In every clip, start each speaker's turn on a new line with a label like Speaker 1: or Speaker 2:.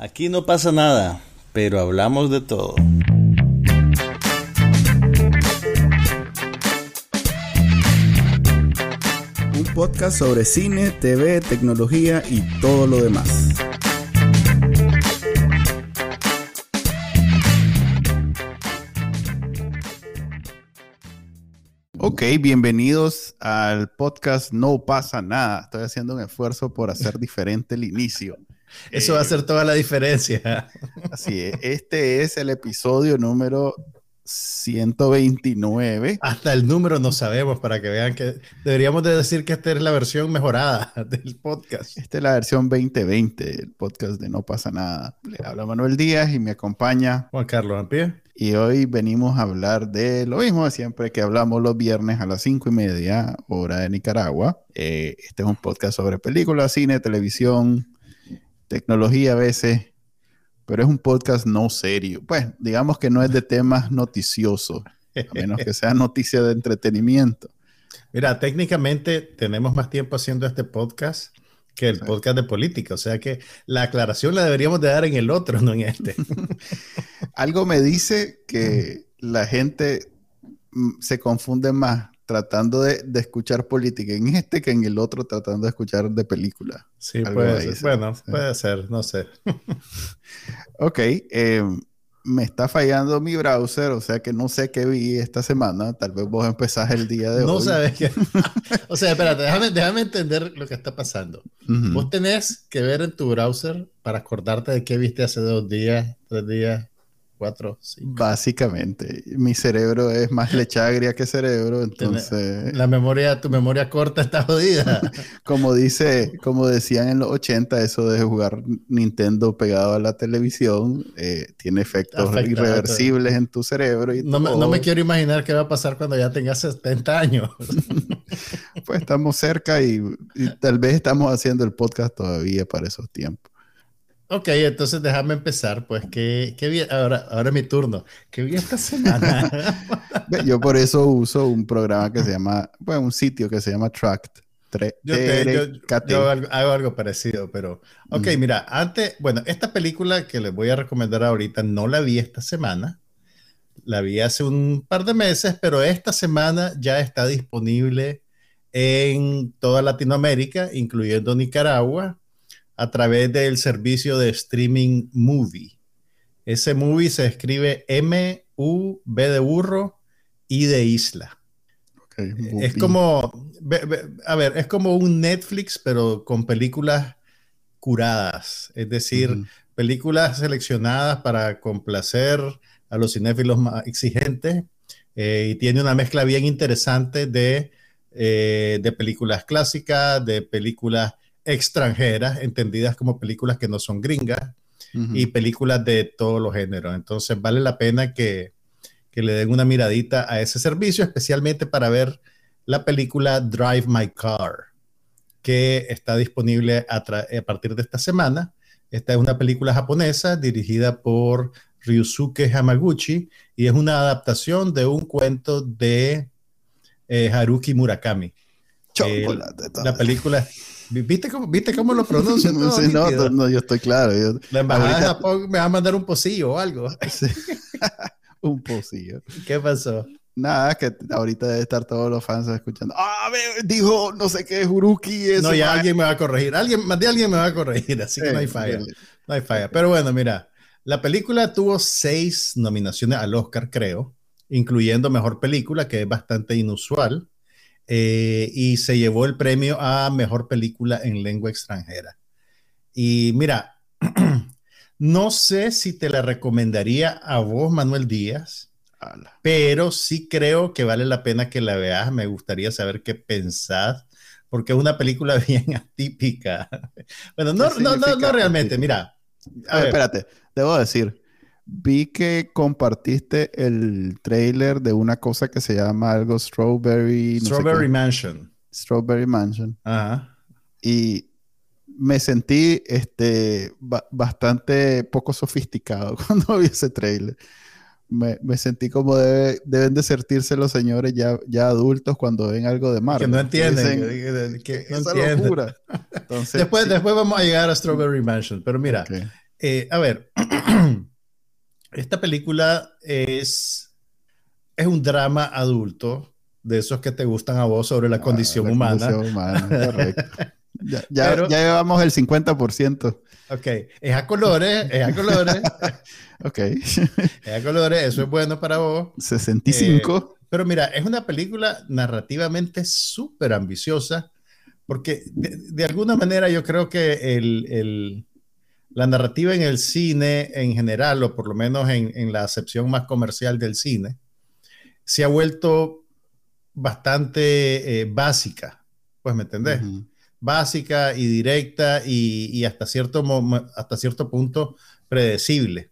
Speaker 1: Aquí no pasa nada, pero hablamos de todo.
Speaker 2: Un podcast sobre cine, TV, tecnología y todo lo demás. Ok, bienvenidos al podcast No pasa nada. Estoy haciendo un esfuerzo por hacer diferente el inicio.
Speaker 1: Eso va a hacer toda la diferencia.
Speaker 2: Así es. Este es el episodio número 129.
Speaker 1: Hasta el número no sabemos para que vean que deberíamos de decir que esta es la versión mejorada del podcast.
Speaker 2: Esta es la versión 2020, el podcast de No pasa nada. Le habla Manuel Díaz y me acompaña
Speaker 1: Juan Carlos Ampie.
Speaker 2: Y hoy venimos a hablar de lo mismo de siempre que hablamos los viernes a las cinco y media, hora de Nicaragua. Eh, este es un podcast sobre películas, cine, televisión, tecnología a veces, pero es un podcast no serio. Pues digamos que no es de temas noticiosos, a menos que sea noticia de entretenimiento.
Speaker 1: Mira, técnicamente tenemos más tiempo haciendo este podcast que el podcast de política, o sea que la aclaración la deberíamos de dar en el otro, no en este.
Speaker 2: Algo me dice que la gente mm, se confunde más tratando de, escuchar política en este que en el otro tratando de escuchar de película.
Speaker 1: Sí, puede ser. Bueno, puede ser, no sé.
Speaker 2: ok, eh, me está fallando mi browser, o sea que no sé qué vi esta semana. Tal vez vos empezás el día de hoy.
Speaker 1: No sabes qué. o sea, espérate, déjame, entender lo que está pasando. Vos tenés que ver en tu browser para acordarte de qué viste hace dos días, tres días, cuatro, cinco.
Speaker 2: Básicamente, mi cerebro es más lechagria que cerebro, entonces...
Speaker 1: La memoria, tu memoria corta está jodida.
Speaker 2: como dice, como decían en los 80, eso de jugar Nintendo pegado a la televisión eh, tiene efectos irreversibles en tu cerebro. Y
Speaker 1: no, me, no me quiero imaginar qué va a pasar cuando ya tengas 70 años.
Speaker 2: pues estamos cerca y tal vez estamos haciendo el podcast todavía para esos tiempos.
Speaker 1: Ok, entonces déjame empezar, pues, ¿qué, qué vi? Ahora, ahora es mi turno. ¿Qué vi esta semana?
Speaker 2: yo por eso uso un programa que se llama, bueno, un sitio que se llama Tract.
Speaker 1: Yo, yo, hago algo parecido, pero... Ok, mm. mira, antes, bueno, esta película que les voy a recomendar ahorita no la vi esta semana. La vi hace un par de meses, pero esta semana ya está disponible en toda Latinoamérica, incluyendo Nicaragua a través del servicio de streaming Movie. Ese movie se escribe M-U-B de burro y de isla. es como, a ver, es como un Netflix, pero con películas curadas, es decir, películas seleccionadas para complacer a los cinéfilos más exigentes eh, y tiene una mezcla bien interesante de, eh, de películas clásicas, de películas extranjeras, entendidas como películas que no son gringas, y películas de todos los géneros. Entonces vale la pena que, le den una miradita a ese servicio, especialmente para ver la película Drive My Car, que está disponible a, a partir de esta semana. Esta es una película japonesa dirigida por Ryusuke Hamaguchi y es una adaptación de un cuento de eh, Haruki Murakami. la película ¿Viste cómo, ¿Viste cómo lo pronuncian?
Speaker 2: No, no, yo estoy claro.
Speaker 1: la embajada de Japón me va a mandar un pocillo o algo.
Speaker 2: un pocillo.
Speaker 1: ¿Qué pasó?
Speaker 2: Nada, que ahorita debe estar todos los fans escuchando. Ah, dijo no sé qué es Uruki.
Speaker 1: no, ya alguien me va a corregir. Alguien, más de alguien me va a corregir, así que no hay falla. No hay falla. Pero bueno, mira, la película tuvo seis nominaciones al Oscar, creo, incluyendo Mejor Película, que es bastante inusual. Eh, y se llevó el premio a mejor película en lengua extranjera. Y mira, no sé si te la recomendaría a vos, Manuel Díaz, pero sí creo que vale la pena que la veas. Me gustaría saber qué pensás, porque es una película bien atípica. Bueno, no, no, no, no, realmente, mira.
Speaker 2: A ver, espérate, debo decir, Vi que compartiste el trailer de una cosa que se llama algo Strawberry.
Speaker 1: Strawberry Mansion.
Speaker 2: Strawberry Mansion.
Speaker 1: Ajá.
Speaker 2: Y me sentí este, bastante poco sofisticado cuando vi ese trailer. Me, sentí como deben de sentirse los señores ya, ya adultos cuando ven algo de Marvel.
Speaker 1: Que no entienden. que,
Speaker 2: locura.
Speaker 1: después, después vamos a llegar a Strawberry Mansion. Pero mira, Eh, a ver, esta película es, es un drama adulto, de esos que te gustan a vos sobre la ah, condición humana. correcto.
Speaker 2: ya, ya, llevamos el 50%.
Speaker 1: Ok, es a colores, es a colores.
Speaker 2: ok.
Speaker 1: es a colores, eso es bueno para vos.
Speaker 2: 65.
Speaker 1: Eh, pero mira, es una película narrativamente súper ambiciosa, porque de, alguna manera yo creo que el, la narrativa en el cine en general, o por lo menos en, la acepción más comercial del cine, se ha vuelto bastante eh, básica, pues me entendés básica y directa y, hasta, cierto hasta cierto punto predecible.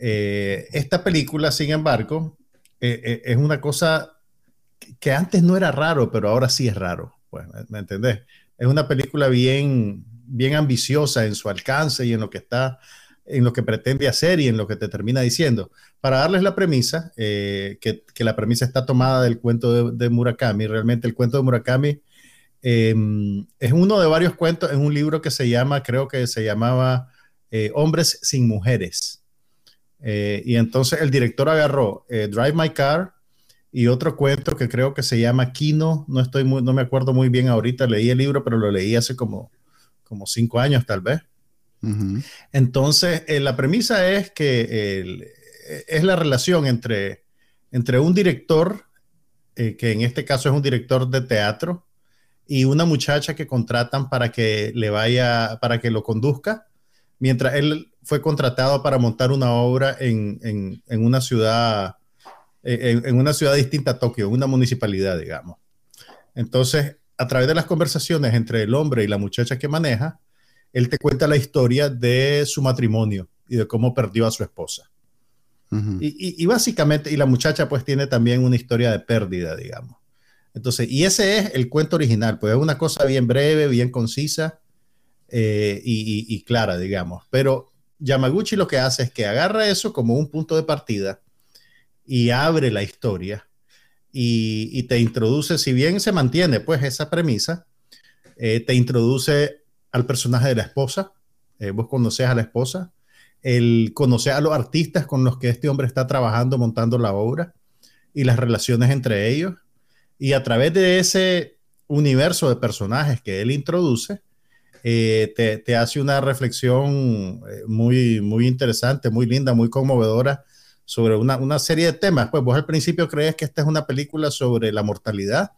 Speaker 1: Eh, esta película, sin embargo, eh, eh, es una cosa que antes no era raro, pero ahora sí es raro. Pues, ¿me, entendés? Es una película bien, bien ambiciosa en su alcance y en lo que está, en lo que pretende hacer y en lo que te termina diciendo. Para darles la premisa, que, que, la premisa está tomada del cuento de, Murakami, realmente el cuento de Murakami Em, es uno de varios cuentos en un libro que se llama, creo que se llamaba eh, Hombres sin Mujeres. Eh, y entonces el director agarró eh, Drive My Car y otro cuento que creo que se llama Kino. No, estoy muy, no me acuerdo muy bien ahorita, leí el libro, pero lo leí hace como, como cinco años tal vez. Entonces, la premisa es que es la relación entre, entre un director, que en este caso es un director de teatro, y una muchacha que contratan para que le vaya, para que lo conduzca, mientras él fue contratado para montar una obra en, en, una ciudad, en, en, una ciudad distinta a Tokio, una municipalidad, digamos. Entonces, a través de las conversaciones entre el hombre y la muchacha que maneja, él te cuenta la historia de su matrimonio y de cómo perdió a su esposa. y, y, y, básicamente, y la muchacha pues tiene también una historia de pérdida, digamos. Entonces, y ese es el cuento original, pues es una cosa bien breve, bien concisa eh, y, clara, digamos. Pero Yamaguchi lo que hace es que agarra eso como un punto de partida y abre la historia y, te introduce, si bien se mantiene pues esa premisa, eh, te introduce al personaje de la esposa, eh, vos conoces a la esposa, el conocer a los artistas con los que este hombre está trabajando, montando la obra y las relaciones entre ellos. Y a través de ese universo de personajes que él introduce, eh, te, hace una reflexión eh, muy, muy interesante, muy linda, muy conmovedora sobre una, serie de temas. Pues vos al principio crees que esta es una película sobre la mortalidad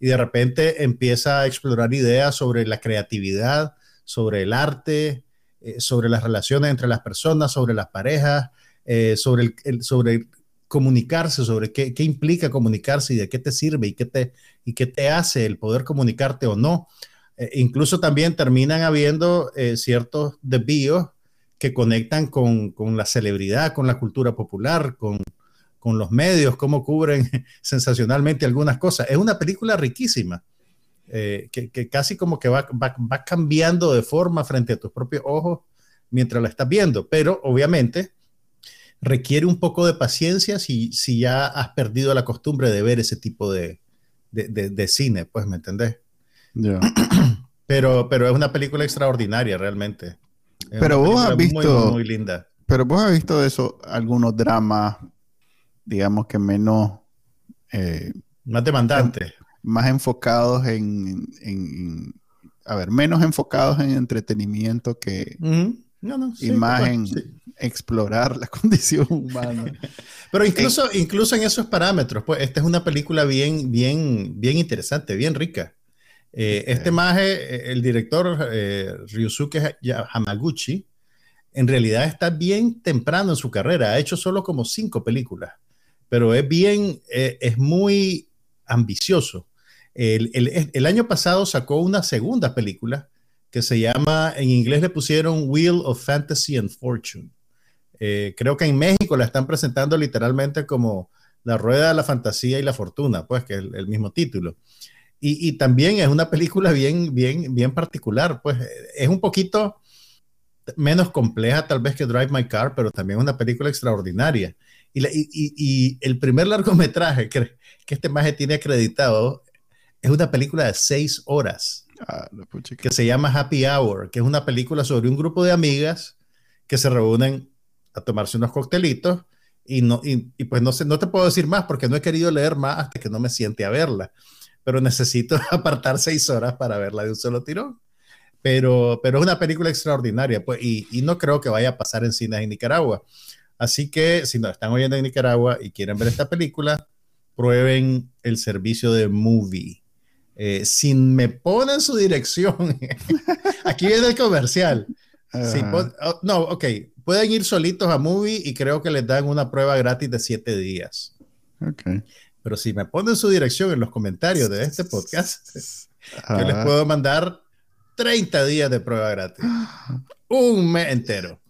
Speaker 1: y de repente empieza a explorar ideas sobre la creatividad, sobre el arte, eh, sobre las relaciones entre las personas, sobre las parejas, sobre, el, sobre comunicarse, sobre qué, implica comunicarse y de qué te sirve y qué te, y qué te hace el poder comunicarte o no. Eh, incluso también terminan habiendo eh, ciertos desvíos que conectan con, la celebridad, con la cultura popular, con, los medios, cómo cubren sensacionalmente algunas cosas. Es una película riquísima, eh, que, casi como que va, va cambiando de forma frente a tus propios ojos mientras la estás viendo, pero obviamente requiere un poco de paciencia si, si ya has perdido la costumbre de ver ese tipo de, de, cine, pues, ¿me entendés? Pero, pero es una película extraordinaria, realmente.
Speaker 2: Pero vos has visto... Muy, linda. Pero vos has visto eso, algunos dramas, digamos que menos...
Speaker 1: Eh, más demandantes.
Speaker 2: Más enfocados en, en, A ver, menos enfocados en entretenimiento que... No, no, sí, imagen, explorar la condición humana.
Speaker 1: Pero incluso, incluso en esos parámetros, pues esta es una película bien, bien, bien interesante, bien rica. Eh, este maje, eh, el director eh, Ryusuke Hamaguchi, en realidad está bien temprano en su carrera. Ha hecho solo como cinco películas, pero es bien, es muy ambicioso. El, el, el, año pasado sacó una segunda película que se llama, en inglés le pusieron Wheel of Fantasy and Fortune. Eh, creo que en México la están presentando literalmente como La Rueda de la Fantasía y la Fortuna, pues que es el, mismo título. Y, también es una película bien, bien, bien particular, pues es un poquito menos compleja tal vez que Drive My Car, pero también una película extraordinaria. Y, el primer largometraje que, que este maje tiene acreditado es una película de seis horas Ah, que se llama Happy Hour, que es una película sobre un grupo de amigas que se reúnen a tomarse unos coctelitos y, no, y, pues no, sé, no te puedo decir más porque no he querido leer más hasta que no me siente a verla, pero necesito apartar seis horas para verla de un solo tirón. Pero, pero es una película extraordinaria pues, y, y no creo que vaya a pasar en cines en Nicaragua. Así que si nos están oyendo en Nicaragua y quieren ver esta película, prueben el servicio de Movie. Eh, si me ponen su dirección, aquí viene el comercial. Oh, no, ok, pueden ir solitos a Movie y creo que les dan una prueba gratis de siete días.
Speaker 2: Okay.
Speaker 1: Pero si me ponen su dirección en los comentarios de este podcast, yo les puedo mandar 30 días de prueba gratis. Un mes entero.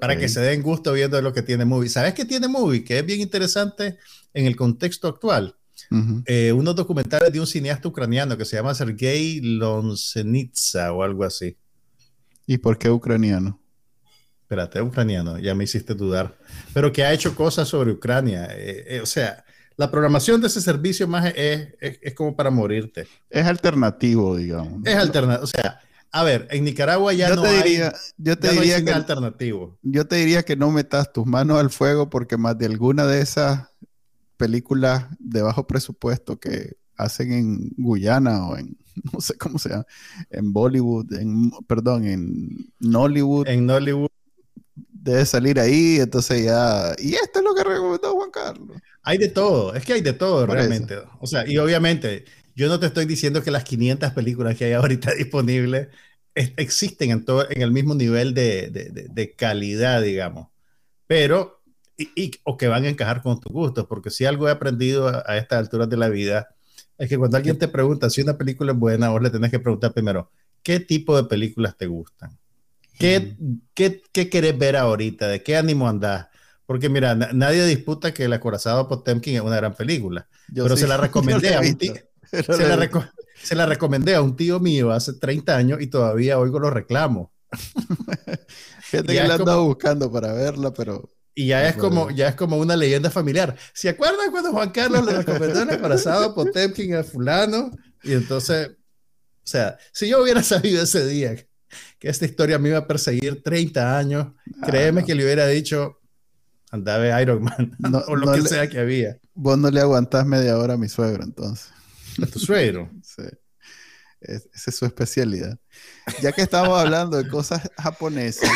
Speaker 1: Para que se den gusto viendo lo que tiene Movie. ¿Sabes qué tiene Movie? Que es bien interesante en el contexto actual. Eh, unos documentales de un cineasta ucraniano que se llama Sergei Lonsenitsa o algo así.
Speaker 2: ¿Y por qué ucraniano?
Speaker 1: Espérate, ucraniano, ya me hiciste dudar. Pero que ha hecho cosas sobre Ucrania. Eh, eh, o sea, la programación de ese servicio más es, es, como para morirte.
Speaker 2: Es alternativo, digamos.
Speaker 1: Es alternativo. O sea, a ver, en Nicaragua ya no
Speaker 2: diría, hay, yo te diría que,
Speaker 1: alternativo.
Speaker 2: Yo te diría que no metas tus manos al fuego porque más de alguna de esas películas de bajo presupuesto que hacen en Guyana o en, no sé cómo se llama, en Bollywood, en, perdón, en Nollywood.
Speaker 1: En Nollywood.
Speaker 2: Debe salir ahí, entonces ya... Y esto es lo que recomendó Juan Carlos.
Speaker 1: Hay de todo, es que hay de todo realmente. O sea, y obviamente, yo no te estoy diciendo que las 500 películas que hay ahorita disponibles existen en, todo, en el mismo nivel de, de, de calidad, digamos. Pero y, o que van a encajar con tus gustos, porque si algo he aprendido a, a estas alturas de la vida, es que cuando alguien te pregunta si una película es buena, vos le tenés que preguntar primero, ¿qué tipo de películas te gustan? ¿Qué, qué, qué querés ver ahorita? ¿De qué ánimo andás? Porque mira, nadie disputa que El acorazado Potemkin es una gran película, pero se la recomendé a un tío. Se la, se la, recomendé a un tío mío hace 30 años y todavía oigo los reclamos.
Speaker 2: Fíjate que la andado buscando para verla, pero
Speaker 1: y ya es, como, ya es como una leyenda familiar. ¿Se acuerdan cuando Juan Carlos le recomendó el embarazado Potemkin a fulano? Y entonces, o sea, si yo hubiera sabido ese día que esta historia me iba a perseguir 30 años, ah, créeme que le hubiera dicho, andaba Iron Man, o lo que sea que había.
Speaker 2: Vos no le aguantás media hora a mi suegro, entonces.
Speaker 1: ¿A tu suegro?
Speaker 2: sí. esa es su especialidad. Ya que estamos hablando de cosas japonesas,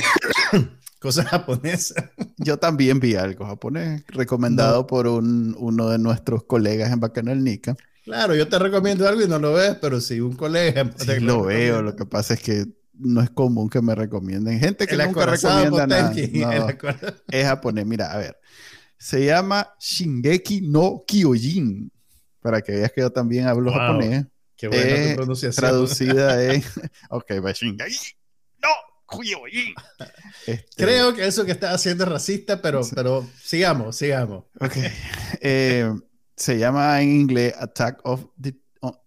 Speaker 1: Cosas japonesas.
Speaker 2: Yo también vi algo japonés, recomendado por un, uno de nuestros colegas en Bacanal Nica.
Speaker 1: Claro, yo te recomiendo algo y no lo ves, pero si un colega...
Speaker 2: Sí, lo, veo, lo que pasa es que no es común que me recomienden. Gente que nunca recomienda nada. es japonés. Mira, a ver. Se llama Shingeki no Kyojin. Para que veas que yo también hablo japonés.
Speaker 1: Qué buena tu pronunciación.
Speaker 2: Traducida en... ok, va Shingeki
Speaker 1: este, Creo que eso que está haciendo es racista, pero, pero sigamos, sigamos.
Speaker 2: Eh, se llama en inglés Attack, of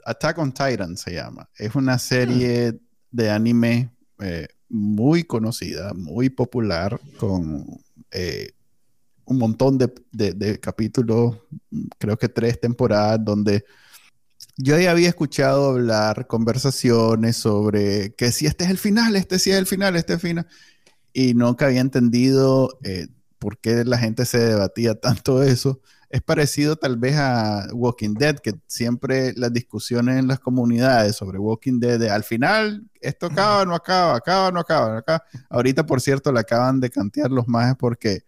Speaker 2: Attack on Titan, se llama. Es una serie de anime eh, muy conocida, muy popular, con eh, un montón de, de capítulos, creo que tres temporadas, donde yo ya había escuchado hablar conversaciones sobre que si este es el final, este sí es el final, este es el final, y nunca había entendido eh, por qué la gente se debatía tanto eso. Es parecido tal vez a Walking Dead, que siempre las discusiones en las comunidades sobre Walking Dead, al final esto acaba, no acaba, acaba, no acaba, acaba. Ahorita, por cierto, le acaban de cantear los majes porque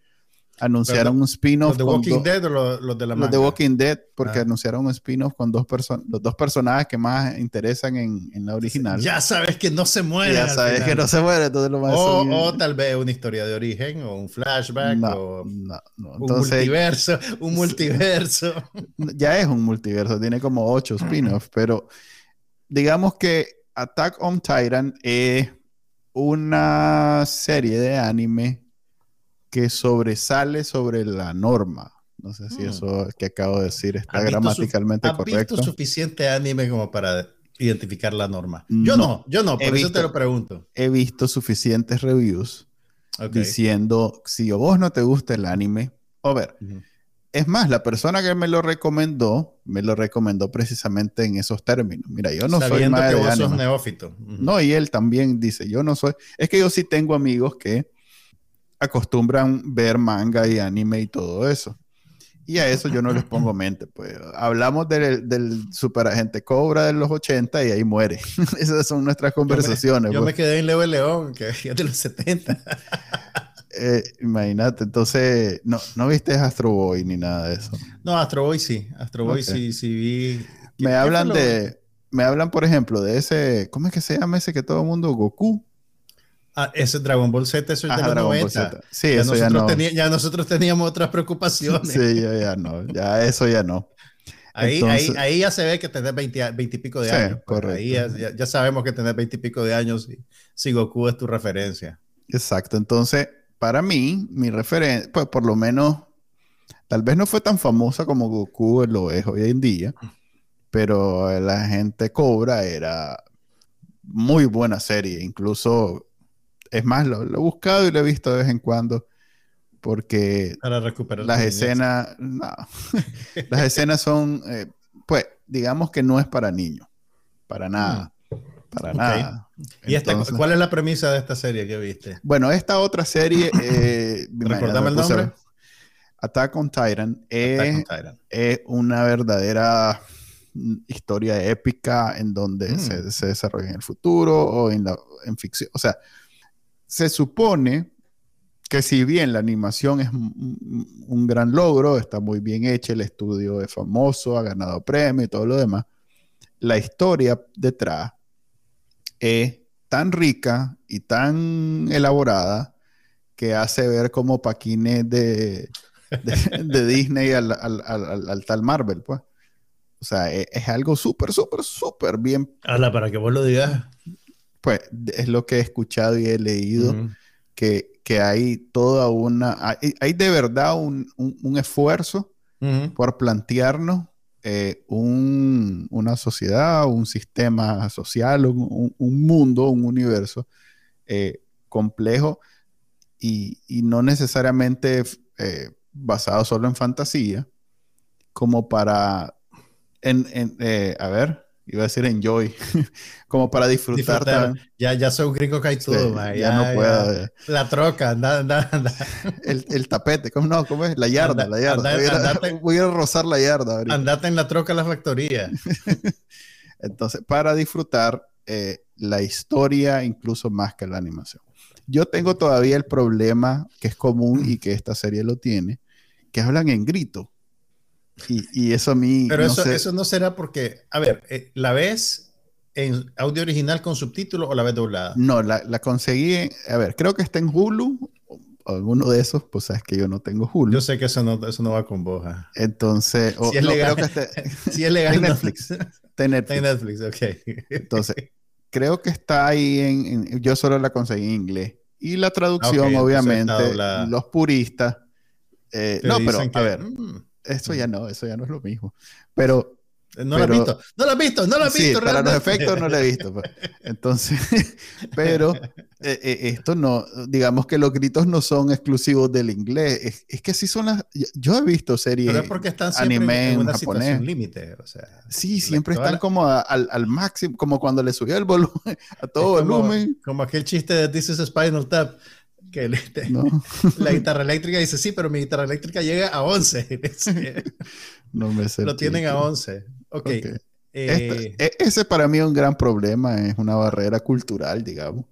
Speaker 2: anunciaron un spin-off.
Speaker 1: ¿Los de Walking Dead o los, de la
Speaker 2: Los de Walking Dead, porque ah. anunciaron un spin-off con dos personas, los dos personajes que más interesan en, en, la original.
Speaker 1: Ya sabes que no se muere.
Speaker 2: Ya sabes que no se muere, entonces lo más
Speaker 1: o, o, tal vez una historia de origen, o un flashback, o
Speaker 2: no, no.
Speaker 1: Entonces, un multiverso, un multiverso.
Speaker 2: Ya es un multiverso, tiene como ocho spin-offs, pero digamos que Attack on Titan es una serie de anime que sobresale sobre la norma. No sé si mm. eso que acabo de decir está gramaticalmente correcto. ¿Has visto
Speaker 1: suficiente anime como para identificar la norma? Yo no, yo no, por eso te lo pregunto.
Speaker 2: He visto suficientes reviews diciendo, si a vos no te gusta el anime, a ver, es más, la persona que me lo recomendó, me lo recomendó precisamente en esos términos. Mira, yo no soy más
Speaker 1: que vos sos neófito.
Speaker 2: No, y él también dice, yo no soy, es que yo sí tengo amigos que acostumbran ver manga y anime y todo eso. Y a eso yo no les pongo mente, pues hablamos del, del superagente Cobra de los 80 y ahí muere. Esas son nuestras conversaciones.
Speaker 1: Yo me,
Speaker 2: pues.
Speaker 1: quedé en Leo León, que es de los 70.
Speaker 2: Eh, imagínate, entonces, no, no viste Astro Boy ni nada de eso.
Speaker 1: No, Astro Boy sí, Astro Boy sí, sí vi.
Speaker 2: Me hablan de, me hablan, por ejemplo, de ese, ¿cómo es que se llama ese que todo el mundo, Goku?
Speaker 1: Ah, ese Dragon Ball Z, eso es de los 90.
Speaker 2: Sí, eso ya no.
Speaker 1: ya nosotros teníamos otras preocupaciones.
Speaker 2: sí, ya, ya no, ya eso ya no.
Speaker 1: Ahí, ahí, ahí, ya se ve que tenés 20, 20 y pico de años. Pues, correcto. Ahí ya, ya, sabemos que tenés 20 y pico de años y si Goku es tu referencia.
Speaker 2: Exacto, entonces para mí, mi referencia, pues por lo menos, tal vez no fue tan famosa como Goku lo es hoy en día, pero la gente Cobra era muy buena serie, incluso, es más, lo, he buscado y lo he visto de vez en cuando, porque
Speaker 1: Para recuperar
Speaker 2: las escenas, no, las escenas son, eh, pues, digamos que no es para niños, para nada. Para nada.
Speaker 1: ¿Y esta, cuál es la premisa de esta serie que viste?
Speaker 2: Bueno, esta otra serie. Eh,
Speaker 1: ¿Recordame el nombre?
Speaker 2: Attack on Titan, es, una verdadera historia épica en donde mm. se, desarrolla en el futuro o en, la, en ficción. O sea, se supone que si bien la animación es un gran logro, está muy bien hecha, el estudio es famoso, ha ganado premios y todo lo demás, la historia detrás es tan rica y tan elaborada que hace ver como paquines de, de, Disney al, tal Marvel, pues. O sea, e, es, algo súper, súper, súper bien.
Speaker 1: Habla para que vos lo digas.
Speaker 2: Pues es lo que he escuchado y he leído, que, hay toda una, hay, de verdad un, esfuerzo por plantearnos eh, una sociedad, un sistema social, un, mundo, un universo eh, complejo y, no necesariamente eh, basado solo en fantasía, como para, en, a ver, iba a decir enjoy, como para disfrutar.
Speaker 1: Ya, ya soy un gringo que hay todo,
Speaker 2: ya, no puedo.
Speaker 1: La troca, anda, anda, anda.
Speaker 2: El, el, tapete, ¿cómo no? ¿Cómo es? La yarda, la yarda. voy, a, rozar la yarda.
Speaker 1: Andate en la troca a la factoría.
Speaker 2: Entonces, para disfrutar eh, la historia, incluso más que la animación. Yo tengo todavía el problema que es común y que esta serie lo tiene, que hablan en grito. Y, eso a mí.
Speaker 1: Pero eso, eso no será porque, a ver, eh, ¿la ves en audio original con subtítulos o la ves doblada?
Speaker 2: No, la, conseguí. a ver, creo que está en Hulu. Alguno de esos, pues sabes que yo no tengo Hulu.
Speaker 1: Yo sé que eso no, eso no va con vos.
Speaker 2: Entonces,
Speaker 1: si, es legal, creo que si es legal,
Speaker 2: Netflix. Está
Speaker 1: Netflix. Netflix, ok.
Speaker 2: Entonces, creo que está ahí en, Yo solo la conseguí en inglés. Y la traducción, obviamente, los puristas. Eh, no, pero a ver. Mm, eso ya no, eso ya no es lo mismo. Pero.
Speaker 1: No lo he visto, no lo he visto, no lo he visto.
Speaker 2: Sí, para los efectos no lo he visto. Pues. Entonces, pero eh, eh, esto no, digamos que los gritos no son exclusivos del inglés. Es, que sí son las. Yo he visto series.
Speaker 1: Pero es porque están siempre anime en una japonés. situación límite. O sea,
Speaker 2: sí, siempre están como al, al, máximo, como cuando le subió el volumen a todo volumen.
Speaker 1: Como aquel chiste de This is Spinal Tap que la guitarra eléctrica dice, sí, pero mi guitarra eléctrica llega a 11.
Speaker 2: no me sé.
Speaker 1: Lo tienen a 11. Ok.
Speaker 2: Eh, e, ese para mí es un gran problema, es una barrera cultural, digamos.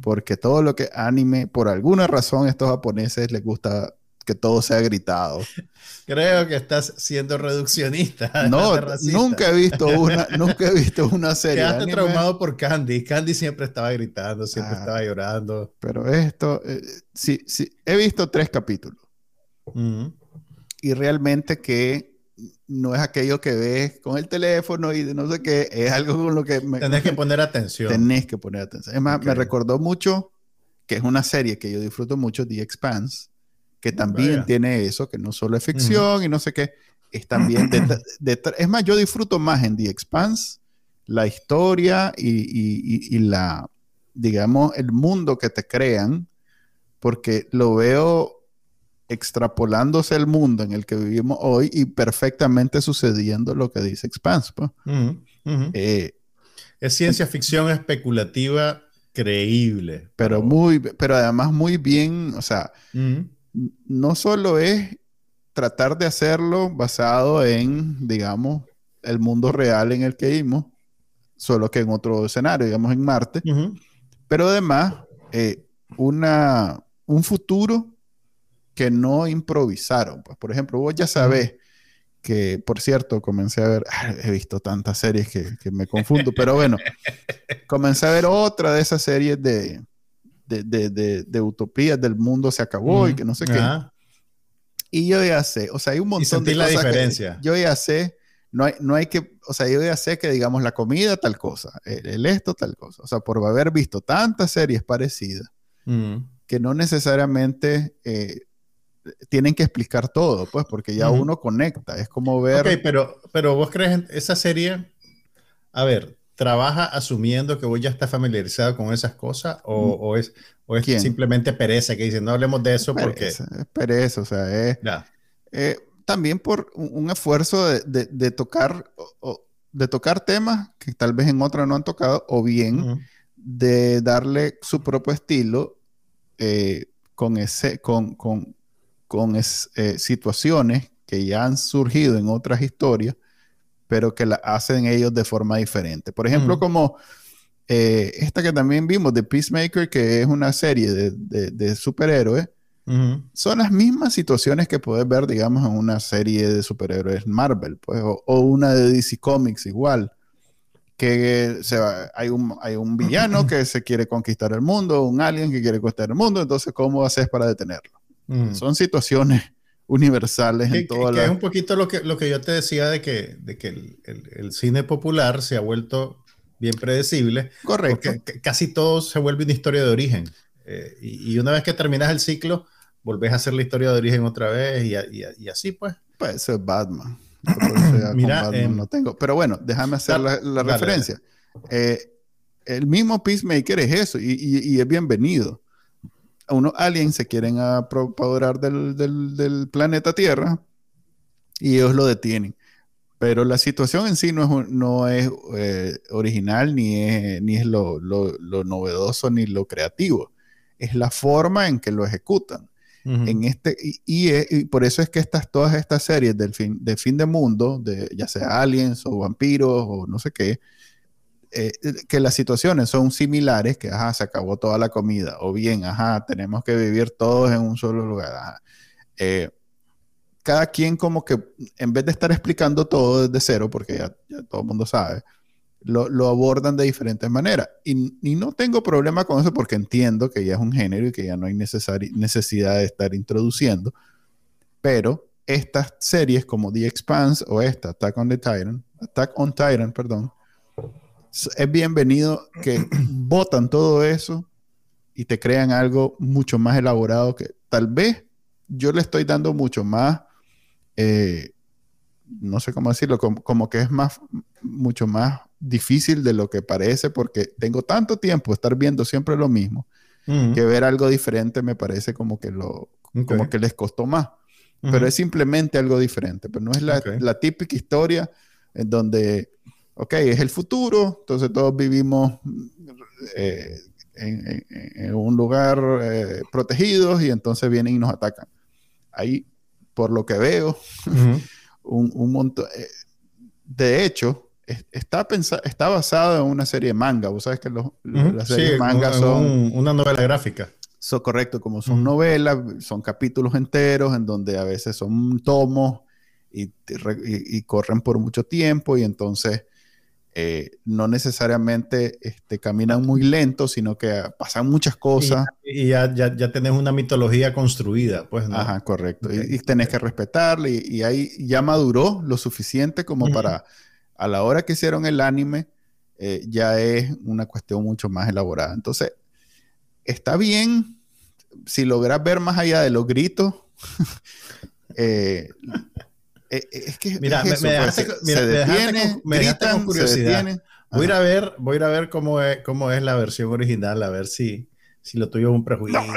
Speaker 2: Porque todo lo que anime, por alguna razón, estos japoneses les gusta que todo sea gritado.
Speaker 1: Creo que estás siendo reduccionista.
Speaker 2: No, nunca he visto una, nunca he visto una serie.
Speaker 1: Quedaste traumado por Candy. Candy siempre estaba gritando, siempre ah, estaba llorando.
Speaker 2: Pero esto, eh, sí, sí, he visto tres capítulos. Y realmente que no es aquello que ves con el teléfono y no sé qué, es algo con lo que...
Speaker 1: Me, tenés que poner atención.
Speaker 2: Tenés que poner atención. Es más, me recordó mucho que es una serie que yo disfruto mucho, The Expanse que también tiene eso, que no solo es ficción y no sé qué, es también es más, yo disfruto más en The Expanse la historia y, la, digamos, el mundo que te crean, porque lo veo extrapolándose el mundo en el que vivimos hoy y perfectamente sucediendo lo que dice Expanse. Pues.
Speaker 1: Eh, es ciencia ficción especulativa increíble.
Speaker 2: Pero, muy, pero además muy bien, o sea, no solo es tratar de hacerlo basado en, digamos, el mundo real en el que vivimos, solo que en otro escenario, digamos en Marte, pero además eh, una, un futuro que no improvisaron. Pues, por ejemplo, vos ya sabés que, por cierto, comencé a ver, he visto tantas series que, me confundo, pero bueno, comencé a ver otra de esas series de, de, utopías del mundo se acabó y que no sé qué. Y yo ya sé, o sea, hay un montón de
Speaker 1: la diferencia.
Speaker 2: yo ya sé, no hay, no hay que, o sea, yo ya sé que digamos la comida tal cosa, el, esto tal cosa, o sea, por haber visto tantas series parecidas, que no necesariamente eh, tienen que explicar todo, pues, porque ya uno conecta, es como ver...
Speaker 1: Ok, pero, pero vos crees en esa serie, a ver, ¿trabaja asumiendo que vos ya estás familiarizado con esas cosas o, mm. es, o es simplemente pereza que dicen, no hablemos de eso porque...
Speaker 2: Es pereza, o sea, es... Eh, también por un, esfuerzo de, tocar... de tocar temas que tal vez en otras no han tocado, o bien de darle su propio estilo eh, con, ese, con, con, con eh, situaciones que ya han surgido en otras historias, pero que la hacen ellos de forma diferente. Por ejemplo, como eh, esta que también vimos de Peacemaker, que es una serie de, superhéroes, son las mismas situaciones que puedes ver, digamos, en una serie de superhéroes Marvel, pues, o, una de DC Comics igual que se hay, un, hay un villano que se quiere conquistar el mundo, un alien que quiere conquistar el mundo, entonces ¿cómo haces para detenerlo? Mm. Son situaciones universales en toda
Speaker 1: la... Es un poquito lo que, lo que yo te decía de que, de que el, cine popular se ha vuelto bien predecible.
Speaker 2: Correcto.
Speaker 1: Porque casi todo se vuelve una historia de origen. Eh, y, una vez que terminas el ciclo, volvés a hacer la historia de origen otra vez y, y, así pues.
Speaker 2: Pues eso es Batman. Mira, em, no tengo. Pero bueno, déjame hacer la, referencia. Eh, el mismo Peacemaker es eso y, es bienvenido unos aliens se quieren apoderar del, del, planeta Tierra y ellos lo detienen. Pero la situación en sí no es, no es eh, original, ni es, ni es lo, lo, novedoso, ni lo creativo. Es la forma en que lo ejecutan. en este, y, por eso es que estas, todas estas series del fin, de fin de mundo, de, ya sea aliens o vampiros o no sé qué, eh, que las situaciones son similares, que ajá, se acabó toda la comida, o bien, ajá, tenemos que vivir todos en un solo lugar. Eh, cada quien como que, en vez de estar explicando todo desde cero, porque ya, todo el mundo sabe, lo, abordan de diferentes maneras. Y, no tengo problema con eso porque entiendo que ya es un género y que ya no hay necesidad de estar introduciendo. Pero estas series como The Expanse o esta, Attack on the Titan, Attack on Titan, perdón, es bienvenido que votan todo eso y te crean algo mucho más elaborado que tal vez yo le estoy dando mucho más, eh, no sé cómo decirlo, como, que es más, mucho más difícil de lo que parece porque tengo tanto tiempo estar viendo siempre lo mismo que ver algo diferente me parece como que lo, como que les costó más. Pero es simplemente algo diferente, pero no es la, la típica historia en donde ok, es el futuro, entonces todos vivimos eh, en, un lugar eh, protegidos y entonces vienen y nos atacan. Ahí, por lo que veo, un, montón... Eh, de hecho, está, está basado en una serie de manga. Vos sabes que los, las series de manga son...
Speaker 1: una novela gráfica.
Speaker 2: Eso correcto, como son novelas, son capítulos enteros en donde a veces son tomos y, y corren por mucho tiempo y entonces eh, no necesariamente este, caminan muy lento, sino que pasan muchas cosas.
Speaker 1: Y, ya, ya, tenés una mitología construida, pues.
Speaker 2: Ajá, correcto. Y, tenés que respetarle. Y, ahí ya maduró lo suficiente como para, a la hora que hicieron el anime, eh, ya es una cuestión mucho más elaborada. Entonces, está bien si logras ver más allá de los gritos. eh,
Speaker 1: eh, eh, es que mira, me, dejaste, con, curiosidad. Voy a ir a ver, voy a ir a ver cómo es, cómo es la versión original, a ver si, si lo tuyo es un prejuicio.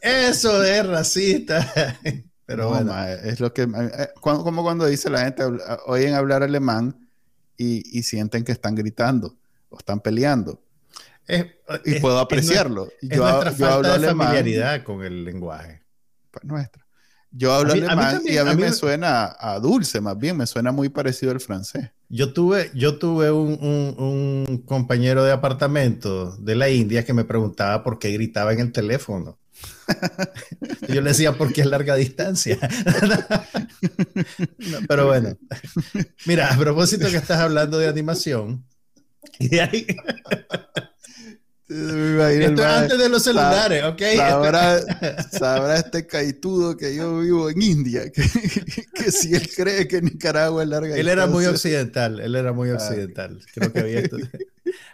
Speaker 1: Eso es racista. Pero bueno.
Speaker 2: es lo que. Eh, como cuando dice la gente, oyen hablar alemán y, sienten que están gritando o están peleando. y puedo apreciarlo.
Speaker 1: Es, yo, nuestra falta de familiaridad con el lenguaje.
Speaker 2: Pues nuestra. Yo hablo alemán y a mí, me suena a dulce, más bien, me suena muy parecido al francés.
Speaker 1: Yo tuve, yo tuve un, un, compañero de apartamento de la India que me preguntaba por qué gritaba en el teléfono. yo le decía, porque es larga distancia. pero bueno, mira, a propósito que estás hablando de animación, y de ahí... Esto es antes de los celulares, ¿ok?
Speaker 2: Sabrá, este caitudo que yo vivo en India, que, si él cree que Nicaragua es larga.
Speaker 1: Él era muy occidental, él era muy ah, occidental. Creo que había esto.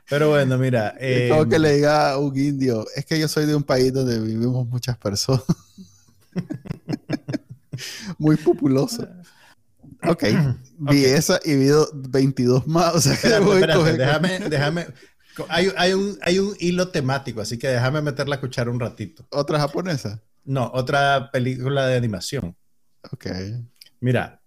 Speaker 1: Pero bueno, mira.
Speaker 2: es como que le diga a un indio, es que yo soy de un país donde vivimos muchas personas. muy populoso. Ok, vi esa y vi 22 más. O sea, que
Speaker 1: déjame, déjame, hay, un, hay un hilo temático, así que déjame meter la cuchara un ratito.
Speaker 2: ¿Otra japonesa?
Speaker 1: No, otra película de animación.
Speaker 2: Ok.
Speaker 1: Mira,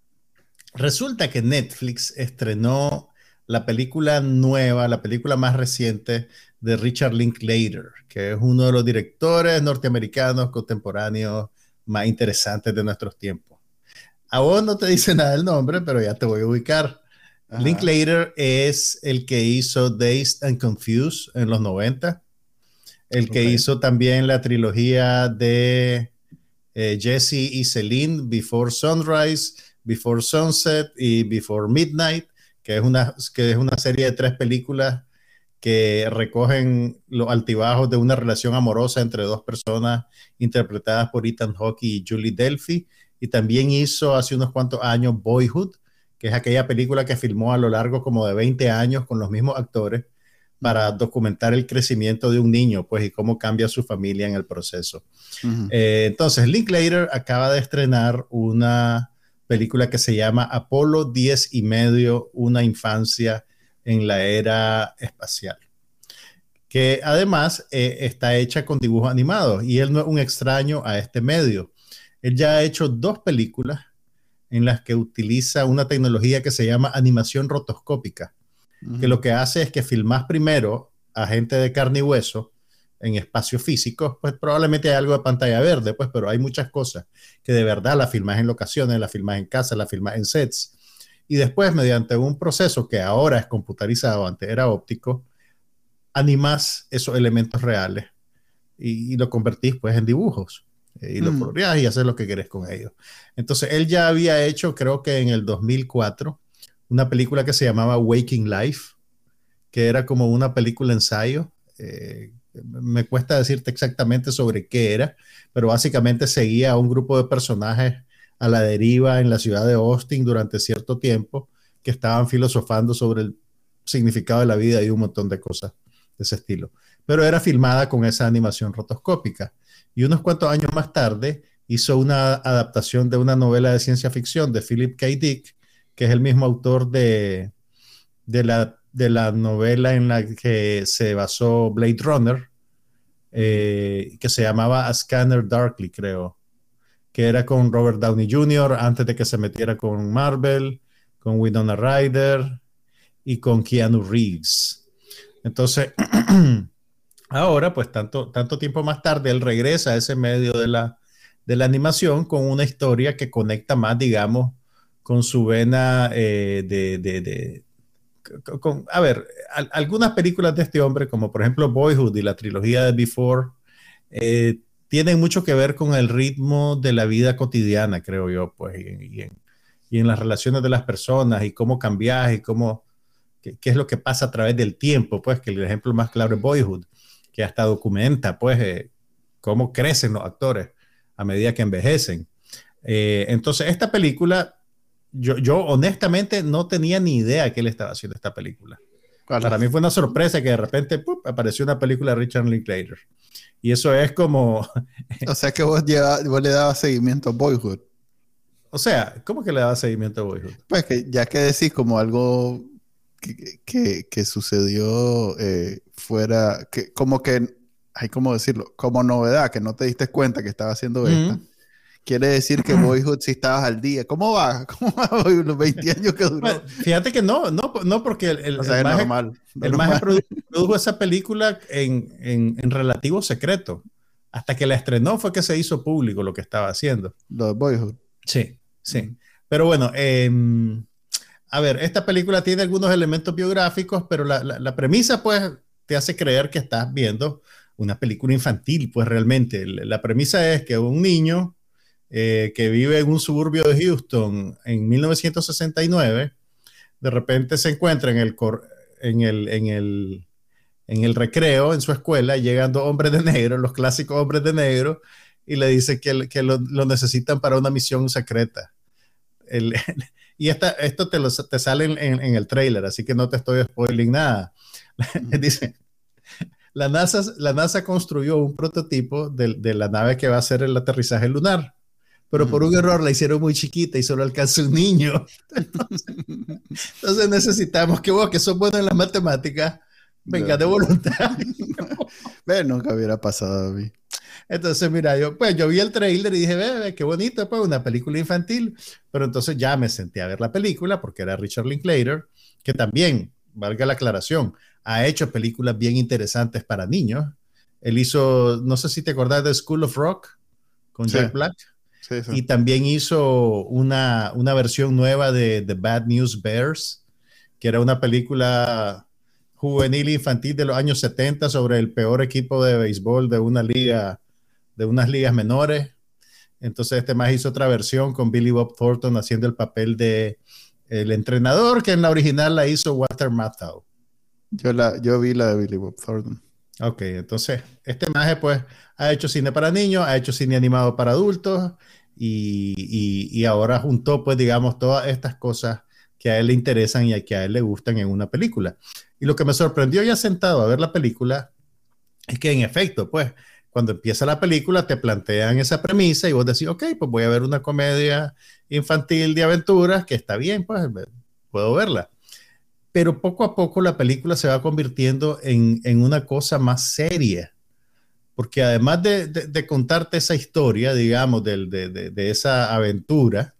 Speaker 1: resulta que Netflix estrenó la película nueva, la película más reciente de Richard Linklater, que es uno de los directores norteamericanos contemporáneos más interesantes de nuestros tiempos. A vos no te dice nada el nombre, pero ya te voy a ubicar. Linklater es el que hizo Dazed and Confused en los 90, el que hizo también la trilogía de eh, Jesse y Celine, Before Sunrise, Before Sunset y Before Midnight, que es una, que es una serie de tres películas que recogen los altibajos de una relación amorosa entre dos personas interpretadas por Ethan Hawke y Julie Delphi. Y también hizo hace unos cuantos años Boyhood, que es aquella película que filmó a lo largo como de 20 años con los mismos actores para documentar el crecimiento de un niño, pues, y cómo cambia su familia en el proceso. Eh, entonces, Linklater acaba de estrenar una película que se llama Apolo 10 y medio, una infancia en la era espacial, que además eh, está hecha con dibujos animados, y él no es un extraño a este medio. Él ya ha hecho dos películas en las que utiliza una tecnología que se llama animación rotoscópica, que lo que hace es que filmas primero a gente de carne y hueso en espacios físicos, pues probablemente hay algo de pantalla verde, pues, pero hay muchas cosas que de verdad la filmas en locaciones, la filmas en casa, la filmas en sets, y después mediante un proceso que ahora es computarizado, antes era óptico, animas esos elementos reales y, y lo convertís pues en dibujos. Eh, y lo mm. y hacer lo que querés con ellos. Entonces, él ya había hecho, creo que en el 2004, una película que se llamaba Waking Life, que era como una película ensayo. Eh, me cuesta decirte exactamente sobre qué era, pero básicamente seguía a un grupo de personajes a la deriva en la ciudad de Austin durante cierto tiempo que estaban filosofando sobre el significado de la vida y un montón de cosas de ese estilo. Pero era filmada con esa animación rotoscópica y unos cuantos años más tarde hizo una adaptación de una novela de ciencia ficción de Philip K. Dick, que es el mismo autor de, de, la, de la novela en la que se basó Blade Runner, eh, que se llamaba A Scanner Darkly, creo, que era con Robert Downey Jr. antes de que se metiera con Marvel, con Winona Ryder y con Keanu Reeves. Entonces, Ahora, pues tanto, tanto tiempo más tarde, él regresa a ese medio de la, de la animación con una historia que conecta más, digamos, con su vena eh, de, de, con, a ver, algunas películas de este hombre, como por ejemplo Boyhood y la trilogía de Before, eh, tienen mucho que ver con el ritmo de la vida cotidiana, creo yo, pues, y, en, las relaciones de las personas y cómo cambias y cómo, qué, qué, es lo que pasa a través del tiempo, pues, que el ejemplo más claro es Boyhood que hasta documenta pues eh, cómo crecen los actores a medida que envejecen. Eh, entonces, esta película, yo, yo, honestamente no tenía ni idea que él estaba haciendo esta película. Para mí fue una sorpresa que de repente apareció una película de Richard Linklater. Y eso es como...
Speaker 2: o sea que vos, vos le dabas seguimiento a Boyhood.
Speaker 1: O sea, ¿cómo que le dabas seguimiento a Boyhood?
Speaker 2: Pues que ya que decís como algo que, que, sucedió eh, fuera, que como que, hay como decirlo, como novedad, que no te diste cuenta que estaba haciendo esta. Quiere decir que Boyhood si estabas al día. ¿Cómo va? ¿Cómo va Boyhood los 20 años que duró?
Speaker 1: fíjate que no, no, no porque el, el, el normal, el produjo, esa película en, en, en, relativo secreto. Hasta que la estrenó fue que se hizo público lo que estaba haciendo.
Speaker 2: Lo de Boyhood.
Speaker 1: Sí, sí. Pero bueno, eh, a ver, esta película tiene algunos elementos biográficos, pero la, la, premisa, pues, te hace creer que estás viendo una película infantil, pues realmente. La premisa es que un niño eh, que vive en un suburbio de Houston en 1969, de repente se encuentra en el, en el, en el, en el recreo en su escuela, llegando hombres de negro, los clásicos hombres de negro, y le dice que, que lo, necesitan para una misión secreta. El, y esta, esto te, lo, te sale en, el trailer, así que no te estoy spoiling nada. Dice, la NASA, la NASA construyó un prototipo de, de, la nave que va a hacer el aterrizaje lunar, pero por un error la hicieron muy chiquita y solo alcanza un niño. Entonces, necesitamos que vos, que sos bueno en la matemática, venga de voluntad.
Speaker 2: nunca hubiera pasado a mí.
Speaker 1: Entonces, mira, yo, pues yo vi el trailer y dije, ve, qué bonito, pues una película infantil. Pero entonces ya me senté a ver la película porque era Richard Linklater, que también, valga la aclaración, ha hecho películas bien interesantes para niños. Él hizo, no sé si te acordás de School of Rock con Jack Black. Sí, sí. Y también hizo una, una versión nueva de The Bad News Bears, que era una película juvenil infantil de los años 70 sobre el peor equipo de béisbol de una liga de unas ligas menores. Entonces este más hizo otra versión con Billy Bob Thornton haciendo el papel de el entrenador que en la original la hizo Walter Matthau.
Speaker 2: Yo, la, yo vi la de Billy Bob Thornton.
Speaker 1: Ok, entonces este maje pues ha hecho cine para niños, ha hecho cine animado para adultos y, y, y, ahora juntó pues digamos todas estas cosas que a él le interesan y a que a él le gustan en una película. Y lo que me sorprendió ya sentado a ver la película es que en efecto pues cuando empieza la película te plantean esa premisa y vos decís, ok, pues voy a ver una comedia infantil de aventuras que está bien, pues puedo verla. Pero poco a poco la película se va convirtiendo en, en una cosa más seria, porque además de, de, contarte esa historia, digamos, de, de esa aventura,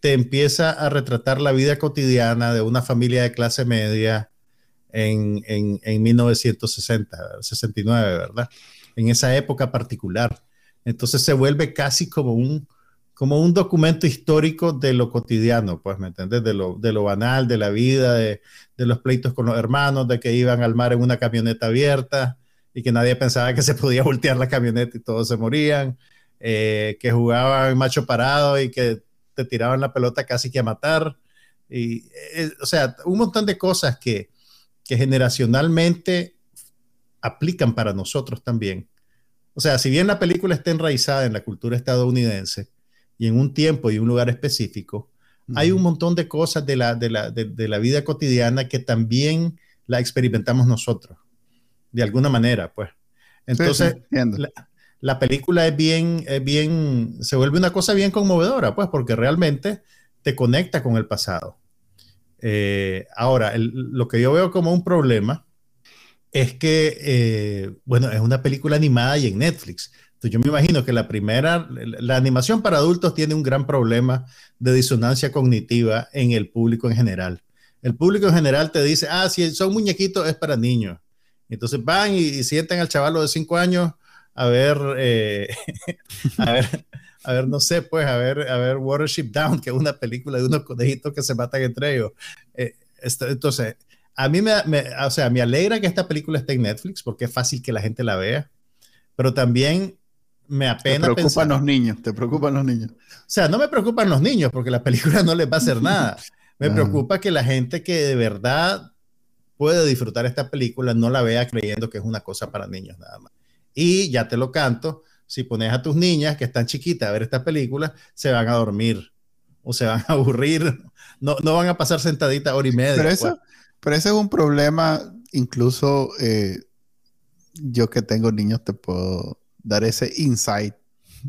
Speaker 1: te empieza a retratar la vida cotidiana de una familia de clase media en, en, en 1960, 69, ¿verdad? En esa época particular. Entonces se vuelve casi como un, como un documento histórico de lo cotidiano, pues, ¿me entiendes? De lo, de lo banal, de la vida, de, los pleitos con los hermanos, de que iban al mar en una camioneta abierta y que nadie pensaba que se podía voltear la camioneta y todos se morían, eh, que jugaban macho parado y que te tiraban la pelota casi que a matar. Y, eh, o sea, un montón de cosas que, que generacionalmente aplican para nosotros también. O sea, si bien la película está enraizada en la cultura estadounidense y en un tiempo y un lugar específico, hay un montón de cosas de la, de la, de, la vida cotidiana que también la experimentamos nosotros, de alguna manera, pues. Entonces, la, película es bien, es bien, se vuelve una cosa bien conmovedora, pues, porque realmente te conecta con el pasado. Eh, ahora, lo que yo veo como un problema es que, eh, bueno, es una película animada y en Netflix. Entonces yo me imagino que la primera, la animación para adultos tiene un gran problema de disonancia cognitiva en el público en general. El público en general te dice, ah, si son muñequitos es para niños. Entonces van y, sienten al chavalo de cinco años a ver, eh, a ver, a ver, no sé, pues, a ver, a ver Watership Down, que es una película de unos conejitos que se matan entre ellos. Eh, entonces, a mí me, o sea, me alegra que esta película esté en Netflix porque es fácil que la gente la vea, pero también me apena.
Speaker 2: Te preocupan los niños, te preocupan los niños. O
Speaker 1: sea, no me preocupan los niños porque la película no les va a hacer nada. Me preocupa que la gente que de verdad puede disfrutar esta película no la vea creyendo que es una cosa para niños nada más. Y ya te lo canto, si pones a tus niñas que están chiquitas a ver esta película, se van a dormir o se van a aburrir, no, no van a pasar sentaditas hora y media.
Speaker 2: Pero eso, pues. Pero ese es un problema, incluso eh, yo que tengo niños te puedo dar ese insight.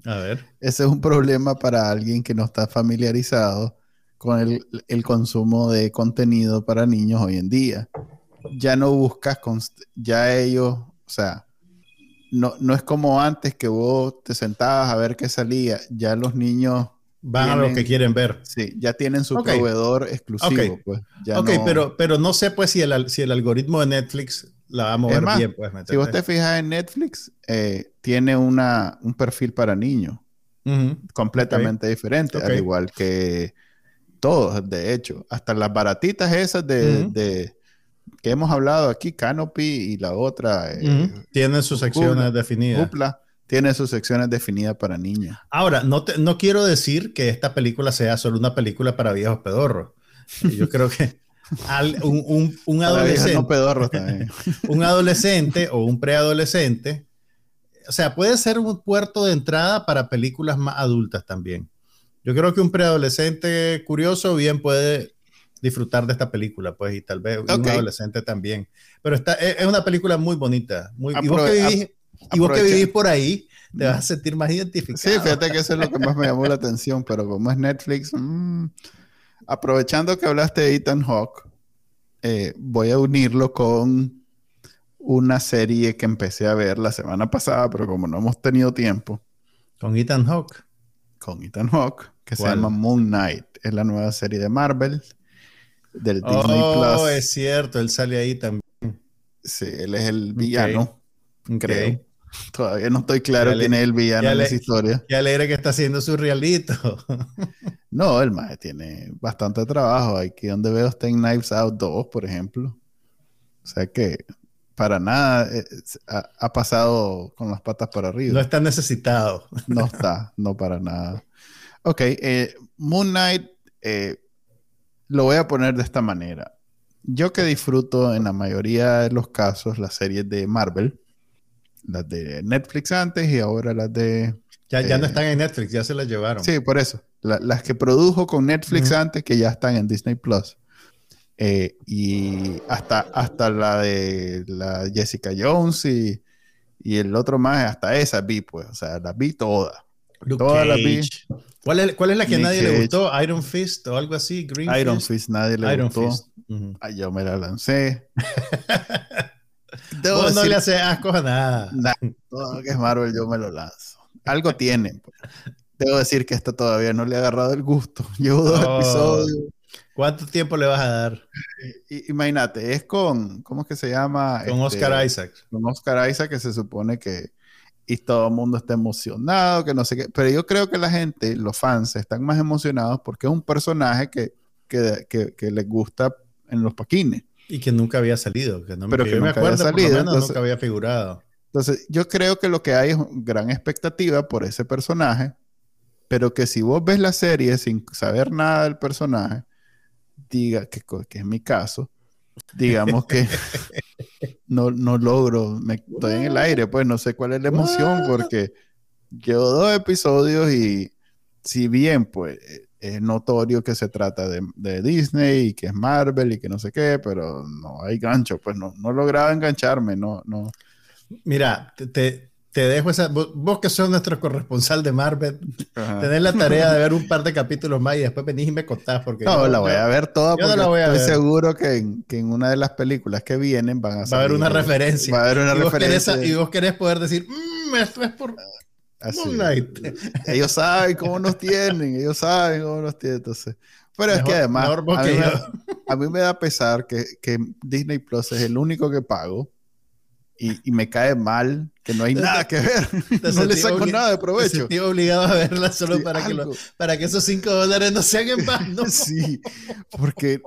Speaker 1: A ver.
Speaker 2: Ese es un problema para alguien que no está familiarizado con el, el consumo de contenido para niños hoy en día. Ya no buscas, ya ellos, o sea, no, no es como antes que vos te sentabas a ver qué salía. Ya los niños
Speaker 1: van a lo que quieren ver.
Speaker 2: Sí, ya tienen su proveedor exclusivo. Pues,
Speaker 1: ok, pero, pero no sé pues si el, si el algoritmo de Netflix la va a mover bien. Pues,
Speaker 2: si vos te fijas en Netflix, eh, tiene una, un perfil para niños completamente diferente, al igual que todos, de hecho. Hasta las baratitas esas de, que hemos hablado aquí, Canopy y la otra.
Speaker 1: Eh, Tienen sus secciones definidas.
Speaker 2: Tiene sus secciones definidas para niños.
Speaker 1: Ahora, no, no quiero decir que esta película sea solo una película para viejos pedorros. Yo creo que un, un, adolescente, un adolescente o un preadolescente, o sea, puede ser un puerto de entrada para películas más adultas también. Yo creo que un preadolescente curioso bien puede disfrutar de esta película, pues, y tal vez un adolescente también. Pero está, es, una película muy bonita. Muy, y, vos que vivís, por ahí, te vas a sentir más identificado.
Speaker 2: Sí, fíjate que eso es lo que más me llamó la atención, pero como es Netflix, mm, aprovechando que hablaste de Ethan Hawke, eh, voy a unirlo con una serie que empecé a ver la semana pasada, pero como no hemos tenido tiempo.
Speaker 1: ¿Con Ethan Hawke?
Speaker 2: Con Ethan Hawke, que se llama Moon Knight. Es la nueva serie de Marvel del Disney oh, Plus. Oh,
Speaker 1: es cierto, él sale ahí también.
Speaker 2: Sí, él es el villano, creo. Todavía no estoy claro quién es el villano en esa historia.
Speaker 1: Qué alegre que está haciendo su realito.
Speaker 2: no, el maje tiene bastante trabajo. Aquí donde veo está en Knives Out 2, por ejemplo. O sea que para nada eh, ha, pasado con las patas para arriba.
Speaker 1: No está necesitado.
Speaker 2: no está, no para nada. Ok, eh, Moon Knight eh, lo voy a poner de esta manera. Yo que disfruto en la mayoría de los casos las series de Marvel, las de Netflix antes y ahora las de...
Speaker 1: Ya, ya no están en Netflix, ya se las llevaron.
Speaker 2: Sí, por eso. las que produjo con Netflix antes que ya están en Disney Plus. Eh, y hasta, hasta la de la Jessica Jones y, y, el otro más, hasta esa vi, pues. O sea, las vi todas.
Speaker 1: Todas las vi. ¿Cuál es, ¿Cuál es la que a nadie le gustó? ¿Iron Fist o algo así?
Speaker 2: Iron Fist, nadie le gustó. Ay, yo me la lancé.
Speaker 1: Vos no le haces asco a nada.
Speaker 2: Todo lo que es Marvel yo me lo lanzo. Algo tienen. Pues. Debo decir que esto todavía no le ha agarrado el gusto. Llevo dos oh. episodios
Speaker 1: ¿Cuánto tiempo le vas a dar?
Speaker 2: Imagínate, es con, ¿cómo es que se llama?
Speaker 1: Con este, Oscar Isaac.
Speaker 2: Con Oscar Isaac, que se supone que y todo el mundo está emocionado, que no sé qué. Pero yo creo que la gente, los fans, están más emocionados porque es un personaje que, que, que, les gusta en los paquines.
Speaker 1: Y que nunca había salido, que no
Speaker 2: pero que, me acuerdo, había salido,
Speaker 1: nunca había figurado.
Speaker 2: Entonces, yo creo que lo que hay es gran expectativa por ese personaje, pero que si vos ves la serie sin saber nada del personaje, diga, que, que es mi caso, digamos que no, no logro, me, estoy en el aire, pues no sé cuál es la emoción porque llevo dos episodios y si bien pues es notorio que se trata de, de, Disney y que es Marvel y que no sé qué, pero no hay gancho, pues no, no lograba engancharme, no, no.
Speaker 1: Mira, te, te dejo esa. Vos, que sos nuestro corresponsal de Marvel, tenés la tarea de ver un par de capítulos más y después venís y me contás. Porque
Speaker 2: no, la voy a ver toda porque no estoy seguro que en, que en, una de las películas que vienen van a
Speaker 1: Va a haber una referencia.
Speaker 2: Va a haber una
Speaker 1: y
Speaker 2: referencia.
Speaker 1: Vos y vos querés poder decir, mmm, esto es por.
Speaker 2: Ellos saben cómo nos tienen, ellos saben cómo nos tienen. Entonces. Pero es que además, a mí, me, a mí, me, da pesar que, que Disney Plus es el único que pago y, me cae mal que no hay nada que ver. no le saco nada de provecho.
Speaker 1: Estoy obligado a verla solo para, que para que esos 5 dólares no se hagan más.
Speaker 2: sí, porque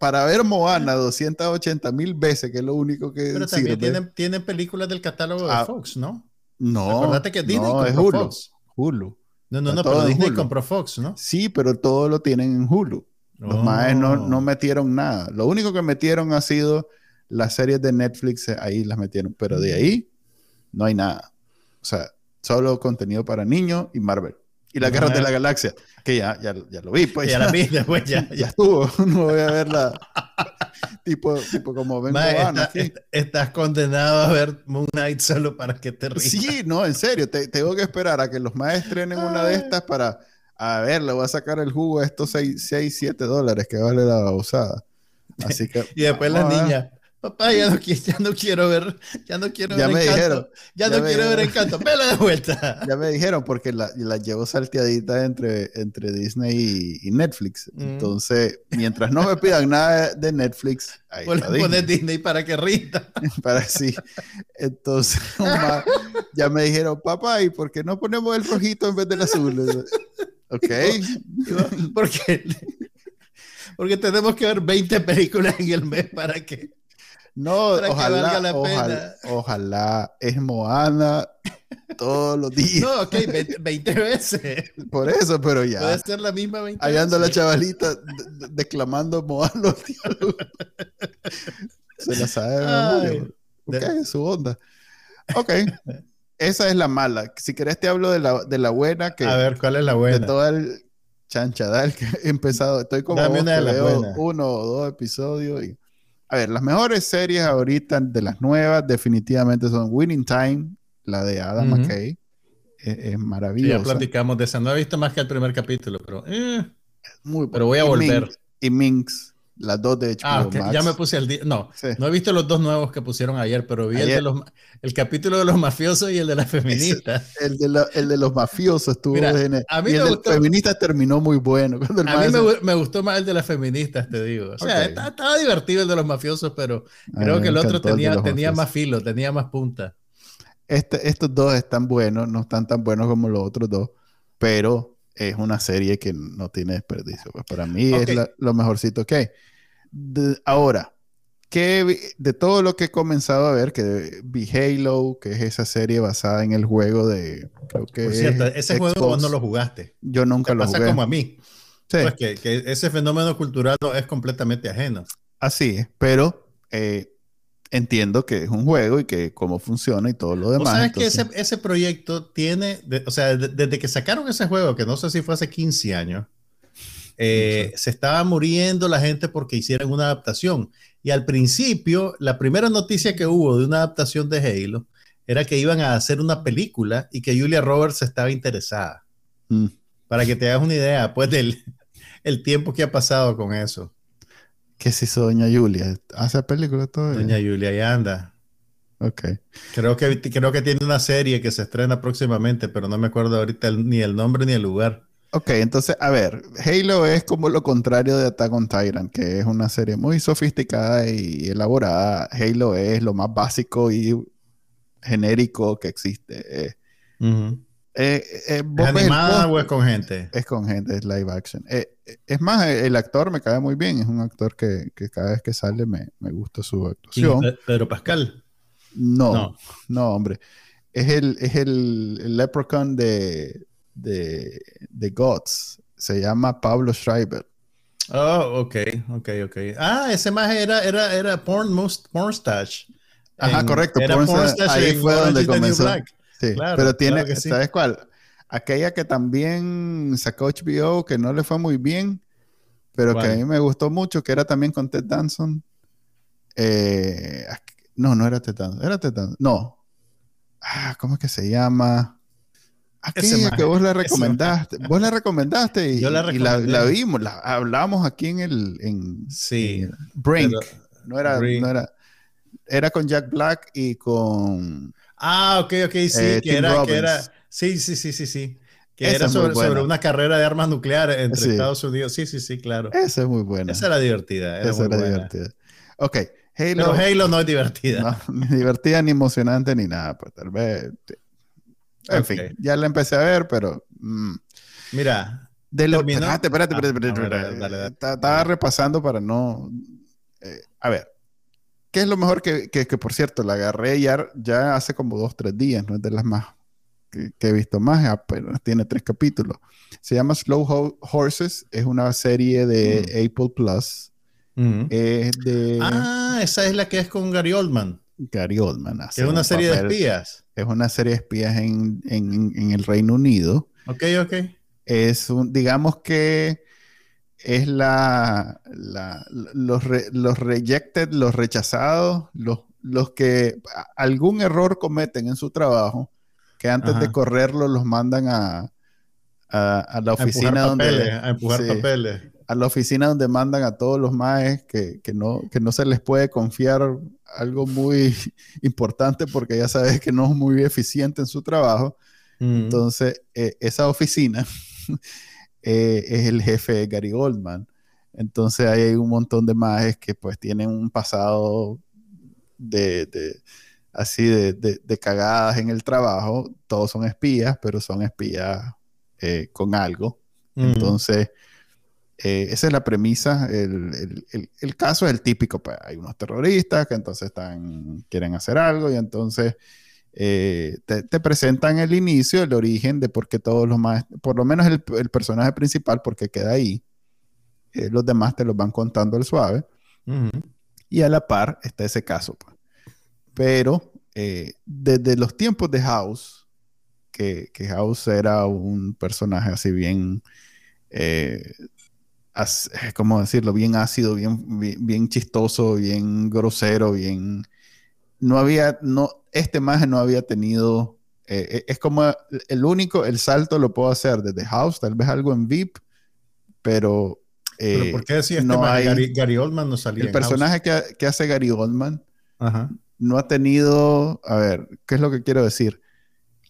Speaker 2: para ver Moana 280 mil veces, que es lo único que
Speaker 1: Pero también tienen, tienen, películas del catálogo de ah, Fox, ¿no?
Speaker 2: No.
Speaker 1: Acuérdate que Disney no,
Speaker 2: es Hulu, Fox. Hulu.
Speaker 1: No, no, no, pero Disney compró Fox, ¿no?
Speaker 2: Sí, pero todo lo tienen en Hulu. Los oh. no, no metieron nada. Lo único que metieron ha sido las series de Netflix eh, ahí las metieron, pero de ahí no hay nada. O sea, solo contenido para niños y Marvel. Y la Guerra de la Galaxia, que ya, ya, ya lo vi, pues.
Speaker 1: Ya, la vi, después ya,
Speaker 2: ya estuvo. No voy a verla. tipo, tipo como vengo
Speaker 1: Estás condenado a ver Moon Knight solo para que te rías.
Speaker 2: Sí, no, en serio. tengo que esperar a que los más estrenen una de estas para. A ver, le voy a sacar el jugo a estos 6, 6 7 dólares que vale la usada. Así que.
Speaker 1: y después las niñas Papá, ya no, ya no quiero ver, ya no quiero
Speaker 2: ya
Speaker 1: ver
Speaker 2: me
Speaker 1: Encanto.
Speaker 2: Dijeron,
Speaker 1: ya, no quiero ver Encanto. Vela de vuelta.
Speaker 2: Ya me dijeron porque la, la llevo salteadita entre, entre Disney y, Netflix. Mm. Entonces, mientras no me pidan nada de Netflix,
Speaker 1: ahí Disney. Disney para que rinda.
Speaker 2: para sí. Entonces, ya me dijeron, papá, ¿y por qué no ponemos el rojito en vez del azul? Ok.
Speaker 1: Porque, porque tenemos que ver 20 películas en el mes para que
Speaker 2: no, ojalá, ojalá, es Moana todos los días.
Speaker 1: No, ok, 20, veces.
Speaker 2: Por eso, pero ya.
Speaker 1: Puede ser la misma 20
Speaker 2: Ahí anda la chavalita declamando Moana los diálogos. Se la sabe Ok, su onda. Ok. Esa es la mala. Si querés te hablo de la, de la buena. Que,
Speaker 1: A ver, ¿cuál es la buena?
Speaker 2: De todo el chanchadal que he empezado. Estoy como vos, uno o dos episodios y a ver, las mejores series ahorita de las nuevas definitivamente son Winning Time, la de Adam McKay. Es, maravillosa.
Speaker 1: ya platicamos de esa. No he visto más que el primer capítulo, pero... Eh, Muy, pero voy a volver.
Speaker 2: y Minx, las dos de
Speaker 1: hecho. Ah, ya me puse al día. No, no he visto los dos nuevos que pusieron ayer, pero vi El, de los, el capítulo de los mafiosos y el de las feministas.
Speaker 2: el, de el de los mafiosos estuvo en A mí y el de feministas terminó muy bueno.
Speaker 1: a mí me, gustó más el de las feministas, te digo. O sea, estaba, divertido el de los mafiosos, pero creo que el otro tenía, tenía más filo, tenía más punta.
Speaker 2: Este, estos dos están buenos, no están tan buenos como los otros dos, pero es una serie que no tiene desperdicio. Pues para mí es lo mejorcito que hay. ahora, que de todo lo que he comenzado a ver, que vi Halo, que es esa serie basada en el juego de.
Speaker 1: Creo que Por cierto, ese juego vos no lo jugaste.
Speaker 2: Yo nunca lo
Speaker 1: pasa como a mí. Sí. Pues que, que, ese fenómeno cultural es completamente ajeno.
Speaker 2: Así es, pero eh, entiendo que es un juego y que cómo funciona y todo lo demás.
Speaker 1: sabes que ese, ese, proyecto tiene, o sea, desde que sacaron ese juego, que no sé si fue hace 15 años, eh, se estaba muriendo la gente porque hicieran una adaptación. Y al principio, la primera noticia que hubo de una adaptación de Halo era que iban a hacer una película y que Julia Roberts estaba interesada. Mm. Para que te hagas una idea, pues, del el tiempo que ha pasado con eso.
Speaker 2: ¿Qué se hizo Doña Julia? ¿Hace películas todavía?
Speaker 1: Doña Julia ya anda.
Speaker 2: Ok.
Speaker 1: Creo que, creo que tiene una serie que se estrena próximamente, pero no me acuerdo ahorita ni el nombre ni el lugar.
Speaker 2: Ok, entonces, a ver, Halo es como lo contrario de Attack on Titan, que es una serie muy sofisticada y elaborada. Halo es lo más básico y genérico que existe. Eh,
Speaker 1: eh, eh, ¿Es animada o es con gente?
Speaker 2: Es con gente, es live action. Eh, es más, el actor me cae muy bien. Es un actor que, cada vez que sale me, gusta su actuación.
Speaker 1: ¿Pedro Pascal?
Speaker 2: No, no, hombre. Es el, es el, leprechaun de, de, de, Gods. Se llama Pablo Schreiber.
Speaker 1: Oh, ok, ok, ok. Ah, ese más era, era, era Porn, Mustache.
Speaker 2: Ajá, correcto. Era ahí fue donde comenzó. Sí, pero tiene, ¿sabes cuál? Aquella que también sacó HBO, que no le fue muy bien, pero que a mí me gustó mucho, que era también con Ted Danson. Eh, no, no era Ted Danson, era Ted Danson. No. Ah, ¿Cómo es que se llama? Aquella que vos la recomendaste. Vos la recomendaste y, la, la, vimos, la hablamos aquí en el. En,
Speaker 1: sí.
Speaker 2: Brink. no era, no era. Era con Jack Black y con.
Speaker 1: Ah, ok, ok, sí, eh, que, era, que, era, Sí, sí, sí, sí, sí. Que era sobre, una carrera de armas nucleares entre Estados Unidos. Sí, sí, sí, claro.
Speaker 2: Esa es muy buena.
Speaker 1: Esa era divertida. Esa era divertida.
Speaker 2: Ok.
Speaker 1: Halo, Pero Halo no es divertida.
Speaker 2: No, ni divertida, ni emocionante, ni nada. Pues tal vez. En fin, ya la empecé a ver, pero. Mm.
Speaker 1: Mira.
Speaker 2: De lo, espérate, espérate, espérate, Estaba repasando para no. Eh, a ver, ¿Qué es lo mejor que, que, por cierto, la agarré ya, ya hace como dos, tres días, no es de las más que, he visto más, pero tiene tres capítulos. Se llama Slow Horses, es una serie de mm. Apple Plus.
Speaker 1: Mm. Es de... Ah, esa es la que es con Gary Oldman.
Speaker 2: Gary Oldman.
Speaker 1: Es una serie de espías.
Speaker 2: Es una serie de espías en, en, en el Reino Unido.
Speaker 1: Ok, ok.
Speaker 2: Es un, digamos que es la, los, los rejected, los rechazados, los, los que algún error cometen en su trabajo, que antes de correrlo los mandan a, a, la oficina
Speaker 1: a
Speaker 2: donde...
Speaker 1: a empujar papeles.
Speaker 2: a la oficina donde mandan a todos los maes que, no, que no se les puede confiar algo muy importante porque ya sabes que no es muy eficiente en su trabajo. Mm. Entonces, eh, esa oficina eh, es el jefe Gary Goldman. Entonces, ahí hay un montón de maes que pues tienen un pasado de, así de, cagadas en el trabajo. Todos son espías, pero son espías eh, con algo. Mm. Entonces, eh, esa es la premisa. El, caso es el típico, pues hay unos terroristas que entonces están, quieren hacer algo y entonces eh, te, presentan el inicio, el origen de por qué todos los más, por lo menos el, personaje principal, porque queda ahí. Eh, los demás te los van contando al suave. Y a la par está ese caso. Pues. Pero desde los tiempos de House, que, que, House era un personaje así bien ¿cómo decirlo? Bien ácido, bien, bien, chistoso, bien grosero, bien... No había, no, este maje no había tenido, eh, eh, es como el único, el salto lo puedo hacer desde House, tal vez algo en VIP, pero...
Speaker 1: ¿Pero eh, por qué decía este no Gary, Oldman no salía
Speaker 2: El personaje que, hace Gary Oldman no ha tenido, a ver, ¿qué es lo que quiero decir?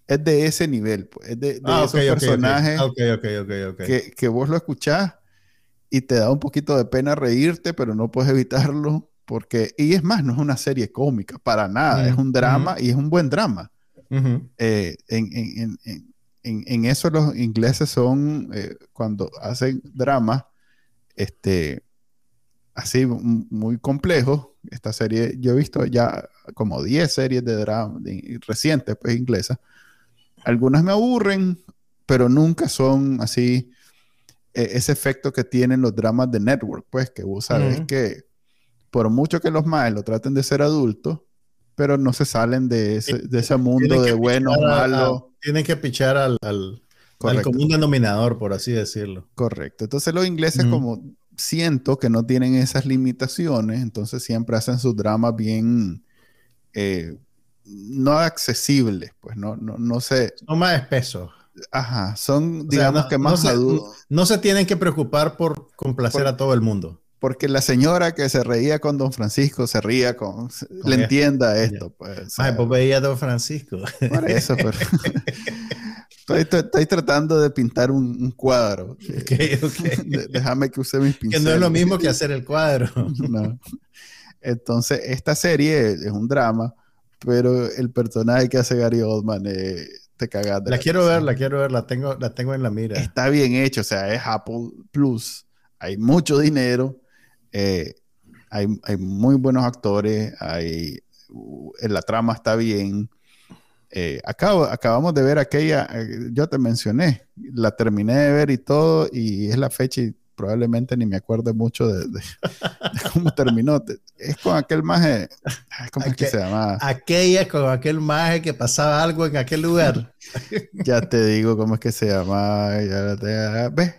Speaker 2: Es de ese nivel, pues, es de,
Speaker 1: ah, esos personajes
Speaker 2: que, que, vos lo escuchás y te da un poquito de pena reírte, pero no puedes evitarlo porque, y es más, no es una serie cómica, para nada, es un drama y es un buen drama. Eh, en, eso los ingleses son, eh, cuando hacen drama, este, así muy complejos, esta serie, yo he visto ya como 10 series de drama recientes, pues inglesas, algunas me aburren, pero nunca son así e, ese efecto que tienen los dramas de network, pues que vos sabes que por mucho que los maes lo traten de ser adultos, pero no se salen de ese, de ese mundo de buenos, malos.
Speaker 1: Tienen que pichar al, al, común denominador, por así decirlo.
Speaker 2: Correcto. Entonces los ingleses como siento que no tienen esas limitaciones, entonces siempre hacen sus dramas bien... Eh, no accesibles, pues no, no, no sé.
Speaker 1: Son más espesos.
Speaker 2: Ajá, son, digamos que más
Speaker 1: adultos. No, se tienen que preocupar por complacer a todo el mundo.
Speaker 2: Porque la señora que se reía con Don Francisco se ría con. le entienda esto, pues.
Speaker 1: Ay, pues veía a Don Francisco.
Speaker 2: Por eso, pero. estoy, tratando de pintar un, cuadro. déjame que use mis pinceles.
Speaker 1: Que no es lo mismo que hacer el cuadro. no.
Speaker 2: Entonces, esta serie es un drama, pero el personaje que hace Gary Oldman es te cagas
Speaker 1: la, quiero ver, la quiero ver, la tengo, la tengo en la mira.
Speaker 2: Está bien hecho, o sea, es Apple Plus. Hay mucho dinero, eh, hay, muy buenos actores, hay, la trama está bien. Eh, acabamos de ver aquella, eh, yo te mencioné, la terminé de ver y todo, y es la fecha y probablemente ni me acuerdo mucho de, cómo terminó. Es con aquel maje, ¿cómo es que se llama?
Speaker 1: Aquella con aquel maje que pasaba algo en aquel lugar.
Speaker 2: ya te digo cómo es que se llama. Ya,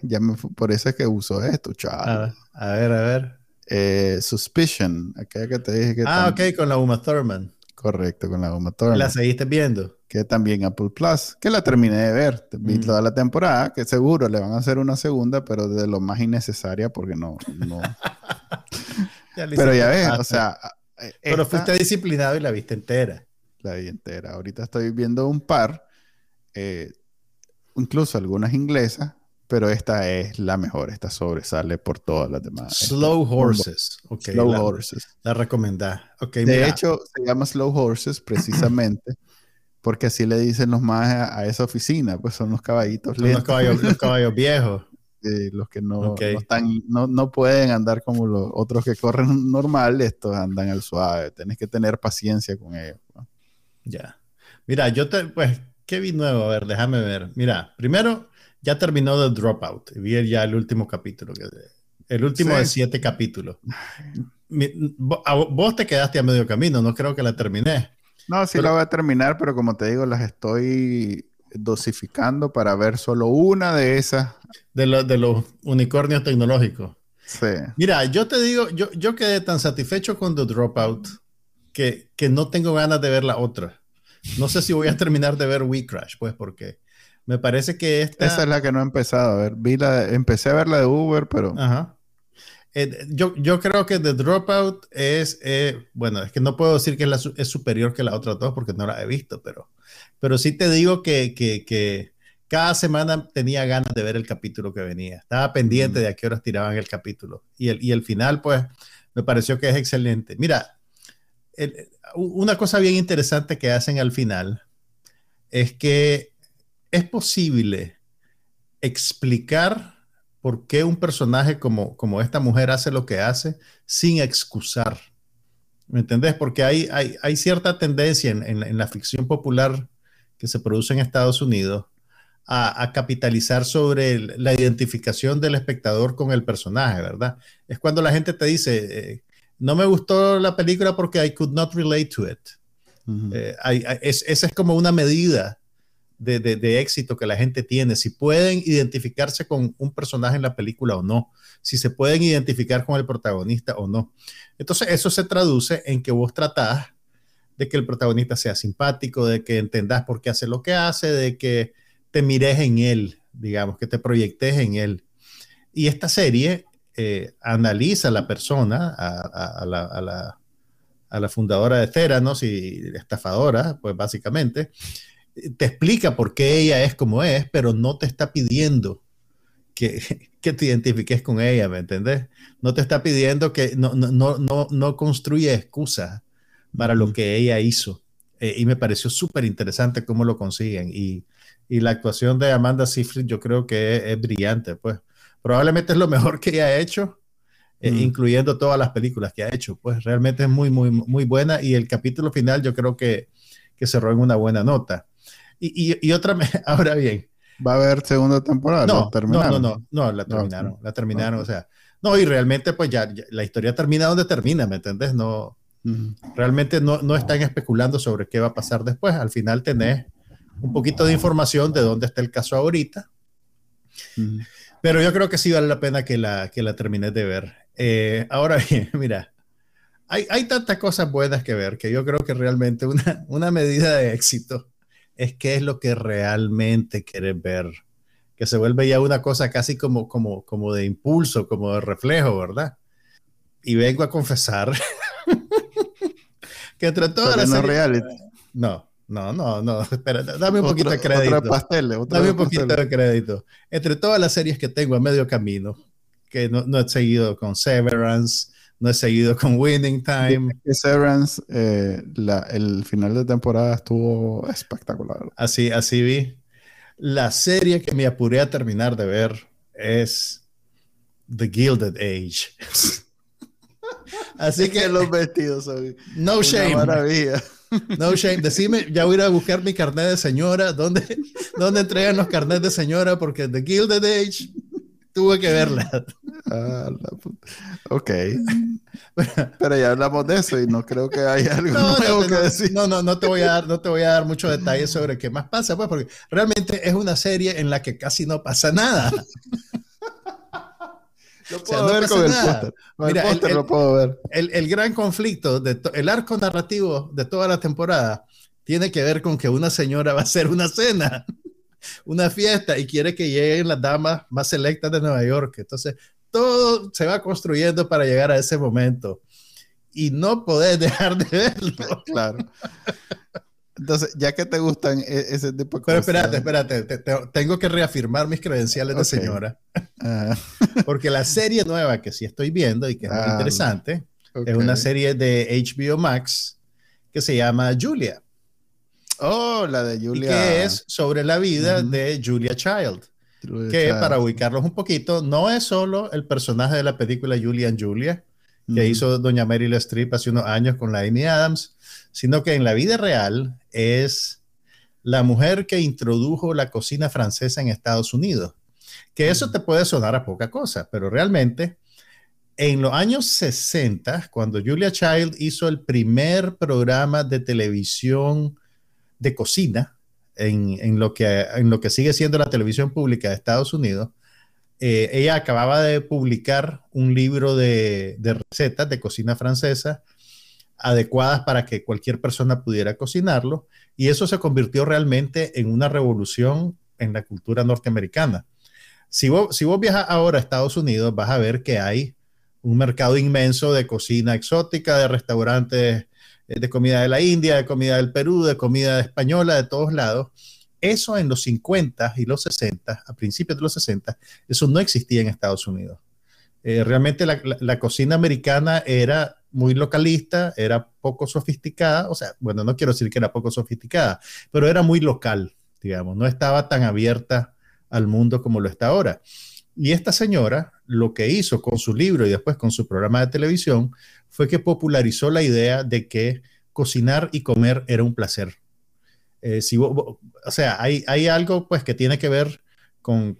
Speaker 2: ya por eso es que uso esto, chaval.
Speaker 1: A, ver, a ver.
Speaker 2: Eh, Suspicion, aquella que te dije que.
Speaker 1: Ah, ok, con la Uma Thurman.
Speaker 2: Correcto, con la Uma Thurman.
Speaker 1: ¿La seguiste viendo?
Speaker 2: que también Apple Plus, que la terminé de ver, vi mm. toda la temporada, que seguro le van a hacer una segunda, pero de lo más innecesaria porque no... no... pero ya ves, o sea...
Speaker 1: Pero fuiste disciplinado y la viste entera.
Speaker 2: La vi entera. Ahorita estoy viendo un par, eh, incluso algunas inglesas, pero esta es la mejor, esta sobresale por todas las demás.
Speaker 1: Slow Horses.
Speaker 2: Slow Horses.
Speaker 1: La recomendás. Okay,
Speaker 2: de hecho, se llama Slow Horses precisamente porque así le dicen los más a, esa oficina, pues son los caballitos
Speaker 1: Los caballos, los caballos viejos.
Speaker 2: los que no, están, no, no, pueden andar como los otros que corren normal, estos andan al suave. Tienes que tener paciencia con ellos.
Speaker 1: Ya. Mira, yo te, pues, ¿qué vi nuevo? A ver, déjame ver. Mira, primero, ya terminó The Dropout. Vi ya el último capítulo. El último de siete capítulos. vos te quedaste a medio camino, no creo que la terminé.
Speaker 2: No, sí la voy a terminar, pero como te digo, las estoy dosificando para ver solo una de esas.
Speaker 1: De, de los unicornios tecnológicos.
Speaker 2: Sí.
Speaker 1: Mira, yo te digo, yo, yo quedé tan satisfecho con The Dropout que, que no tengo ganas de ver la otra. No sé si voy a terminar de ver We Crash, pues porque Me parece que esta...
Speaker 2: Esa es la que no he empezado a ver. Vi la, empecé a ver la de Uber, pero...
Speaker 1: Ajá. Eh, yo, yo, creo que The Dropout es, eh, bueno, es que no puedo decir que es, superior que la otra dos porque no la he visto, pero, pero sí te digo que, que, que, cada semana tenía ganas de ver el capítulo que venía. Estaba pendiente de a qué horas tiraban el capítulo. Y el, y el final, pues, me pareció que es excelente. Mira, una cosa bien interesante que hacen al final es que es posible explicar por qué un personaje como, como esta mujer hace lo que hace sin excusar. ¿Me entendés? Porque hay, hay, hay cierta tendencia en, en, la ficción popular que se produce en Estados Unidos a, a, capitalizar sobre la identificación del espectador con el personaje, ¿verdad? Es cuando la gente te dice, eh, no me gustó la película porque I could not relate to it. Eh, esa es como una medida de, éxito que la gente tiene, si pueden identificarse con un personaje en la película o no, si se pueden identificar con el protagonista o no. Entonces eso se traduce en que vos tratás de que el protagonista sea simpático, de que entendás por qué hace lo que hace, de que te mires en él, digamos, que te proyectes en él. Y esta serie eh, analiza a la persona, a, la, a la fundadora de Theranos y estafadora, pues básicamente, te explica por qué ella es como es, pero no te está pidiendo que, que te identifiques con ella, ¿me entendés? No te está pidiendo que no, no, no, no construya excusas para lo que ella hizo. Eh, y me pareció súper interesante cómo lo consiguen. Y, y, la actuación de Amanda Seyfried yo creo que es, brillante, pues. Probablemente es lo mejor que ella ha hecho, eh, incluyendo todas las películas que ha hecho. Pues realmente es muy, muy, muy buena. Y el capítulo final yo creo que, que cerró en una buena nota. Y, otra, ahora bien.
Speaker 2: ¿Va a haber segunda temporada?
Speaker 1: No, no, no, no, no, la terminaron, la terminaron, o sea, no, y realmente pues ya, la historia termina donde termina, ¿me entiendes? No, realmente no, no están especulando sobre qué va a pasar después, al final tenés un poquito de información de dónde está el caso ahorita, pero yo creo que sí vale la pena que la, que la termines de ver. Eh, ahora bien, mira, hay, hay tantas cosas buenas que ver que yo creo que realmente una, una medida de éxito es qué es lo que realmente quieres ver, que se vuelve ya una cosa casi como, como, como de impulso, como de reflejo, ¿verdad? Y vengo a confesar que entre todas las...
Speaker 2: No,
Speaker 1: no, no, no, no, espera, dame un poquito de crédito. dame un poquito de crédito. Entre todas las series que tengo a medio camino, que no, no he seguido con Severance, no he seguido con Winning Time.
Speaker 2: Severance, eh, el final de temporada estuvo espectacular.
Speaker 1: Así, así vi. La serie que me apuré a terminar de ver es The Gilded Age.
Speaker 2: así que los vestidos son
Speaker 1: no shame.
Speaker 2: Maravilla.
Speaker 1: No shame. Decime, ya voy a ir a buscar mi carnet de señora. ¿Dónde, ¿Dónde entregan los carnets de señora? Porque The Gilded Age tuve que verla.
Speaker 2: Ah, ok. Pero ya hablamos de eso y no creo que haya algo no, nuevo
Speaker 1: no,
Speaker 2: que decir.
Speaker 1: No, no, no te voy a dar, no te voy a dar muchos detalles sobre qué más pasa, pues, porque realmente es una serie en la que casi no pasa nada.
Speaker 2: Lo puedo ver con el póster. Mira, el, lo puedo ver.
Speaker 1: El, gran conflicto, de el arco narrativo de toda la temporada tiene que ver con que una señora va a hacer una cena una fiesta y quiere que lleguen las damas más selectas de Nueva York. Entonces, todo se va construyendo para llegar a ese momento. Y no podés dejar de verlo.
Speaker 2: Claro. Entonces, ya que te gustan e-, ese tipo de
Speaker 1: cosas. Pero espérate, espérate. tengo que reafirmar mis credenciales de señora. Ah. Porque la serie nueva que sí estoy viendo y que es muy ah, interesante es una serie de HBO Max que se llama Julia.
Speaker 2: Oh, la de Julia.
Speaker 1: que es sobre la vida de Julia Child. Que para ubicarlos un poquito, no es solo el personaje de la película Julia and Julia, que hizo doña Meryl Streep hace unos años con la Amy Adams, sino que en la vida real es la mujer que introdujo la cocina francesa en Estados Unidos. Que eso te puede sonar a poca cosa, pero realmente en los años 60, cuando Julia Child hizo el primer programa de televisión de cocina en, lo que, en lo que sigue siendo la televisión pública de Estados Unidos. Eh, ella acababa de publicar un libro de, recetas de cocina francesa adecuadas para que cualquier persona pudiera cocinarlo y eso se convirtió realmente en una revolución en la cultura norteamericana. Si vos, si vos viajas ahora a Estados Unidos, vas a ver que hay un mercado inmenso de cocina exótica, de restaurantes de comida de la India, de comida del Perú, de comida española, de todos lados. Eso en los 50 y los 60, a principios de los 60, eso no existía en Estados Unidos. Eh, realmente la, cocina americana era muy localista, era poco sofisticada, o sea, bueno, no quiero decir que era poco sofisticada, pero era muy local, digamos, no estaba tan abierta al mundo como lo está ahora. Y esta señora lo que hizo con su libro y después con su programa de televisión fue que popularizó la idea de que cocinar y comer era un placer. Eh, si o sea, hay, algo pues que tiene que ver con,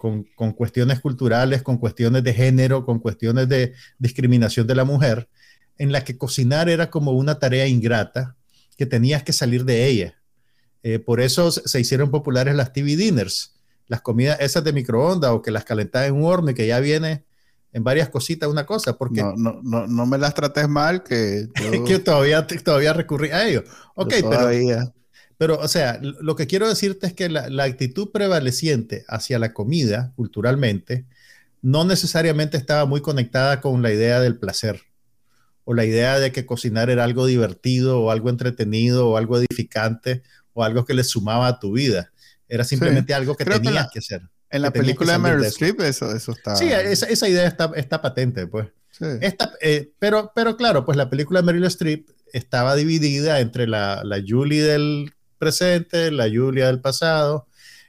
Speaker 1: cuestiones culturales, con cuestiones de género, con cuestiones de discriminación de la mujer, en la que cocinar era como una tarea ingrata que tenías que salir de ella. Eh, por eso se hicieron populares las TV dinners, las comidas esas de microondas o que las calentas en un horno y que ya viene en varias cositas una cosa, porque...
Speaker 2: No, no, no, no me las trates mal, que...
Speaker 1: que todavía, todavía recurrí a ello. Ok, pero, pero, o sea, lo que quiero decirte es que la, la, actitud prevaleciente hacia la comida, culturalmente, no necesariamente estaba muy conectada con la idea del placer, o la idea de que cocinar era algo divertido, o algo entretenido, o algo edificante, o algo que le sumaba a tu vida. Era simplemente algo que tenías que, hacer.
Speaker 2: En la película de Meryl Streep eso, eso está...
Speaker 1: Sí, esa, esa idea está, está, patente, pues. Sí. Eh, pero, pero claro, pues la película de Meryl Streep estaba dividida entre la, la Julie del presente, la Julia del pasado.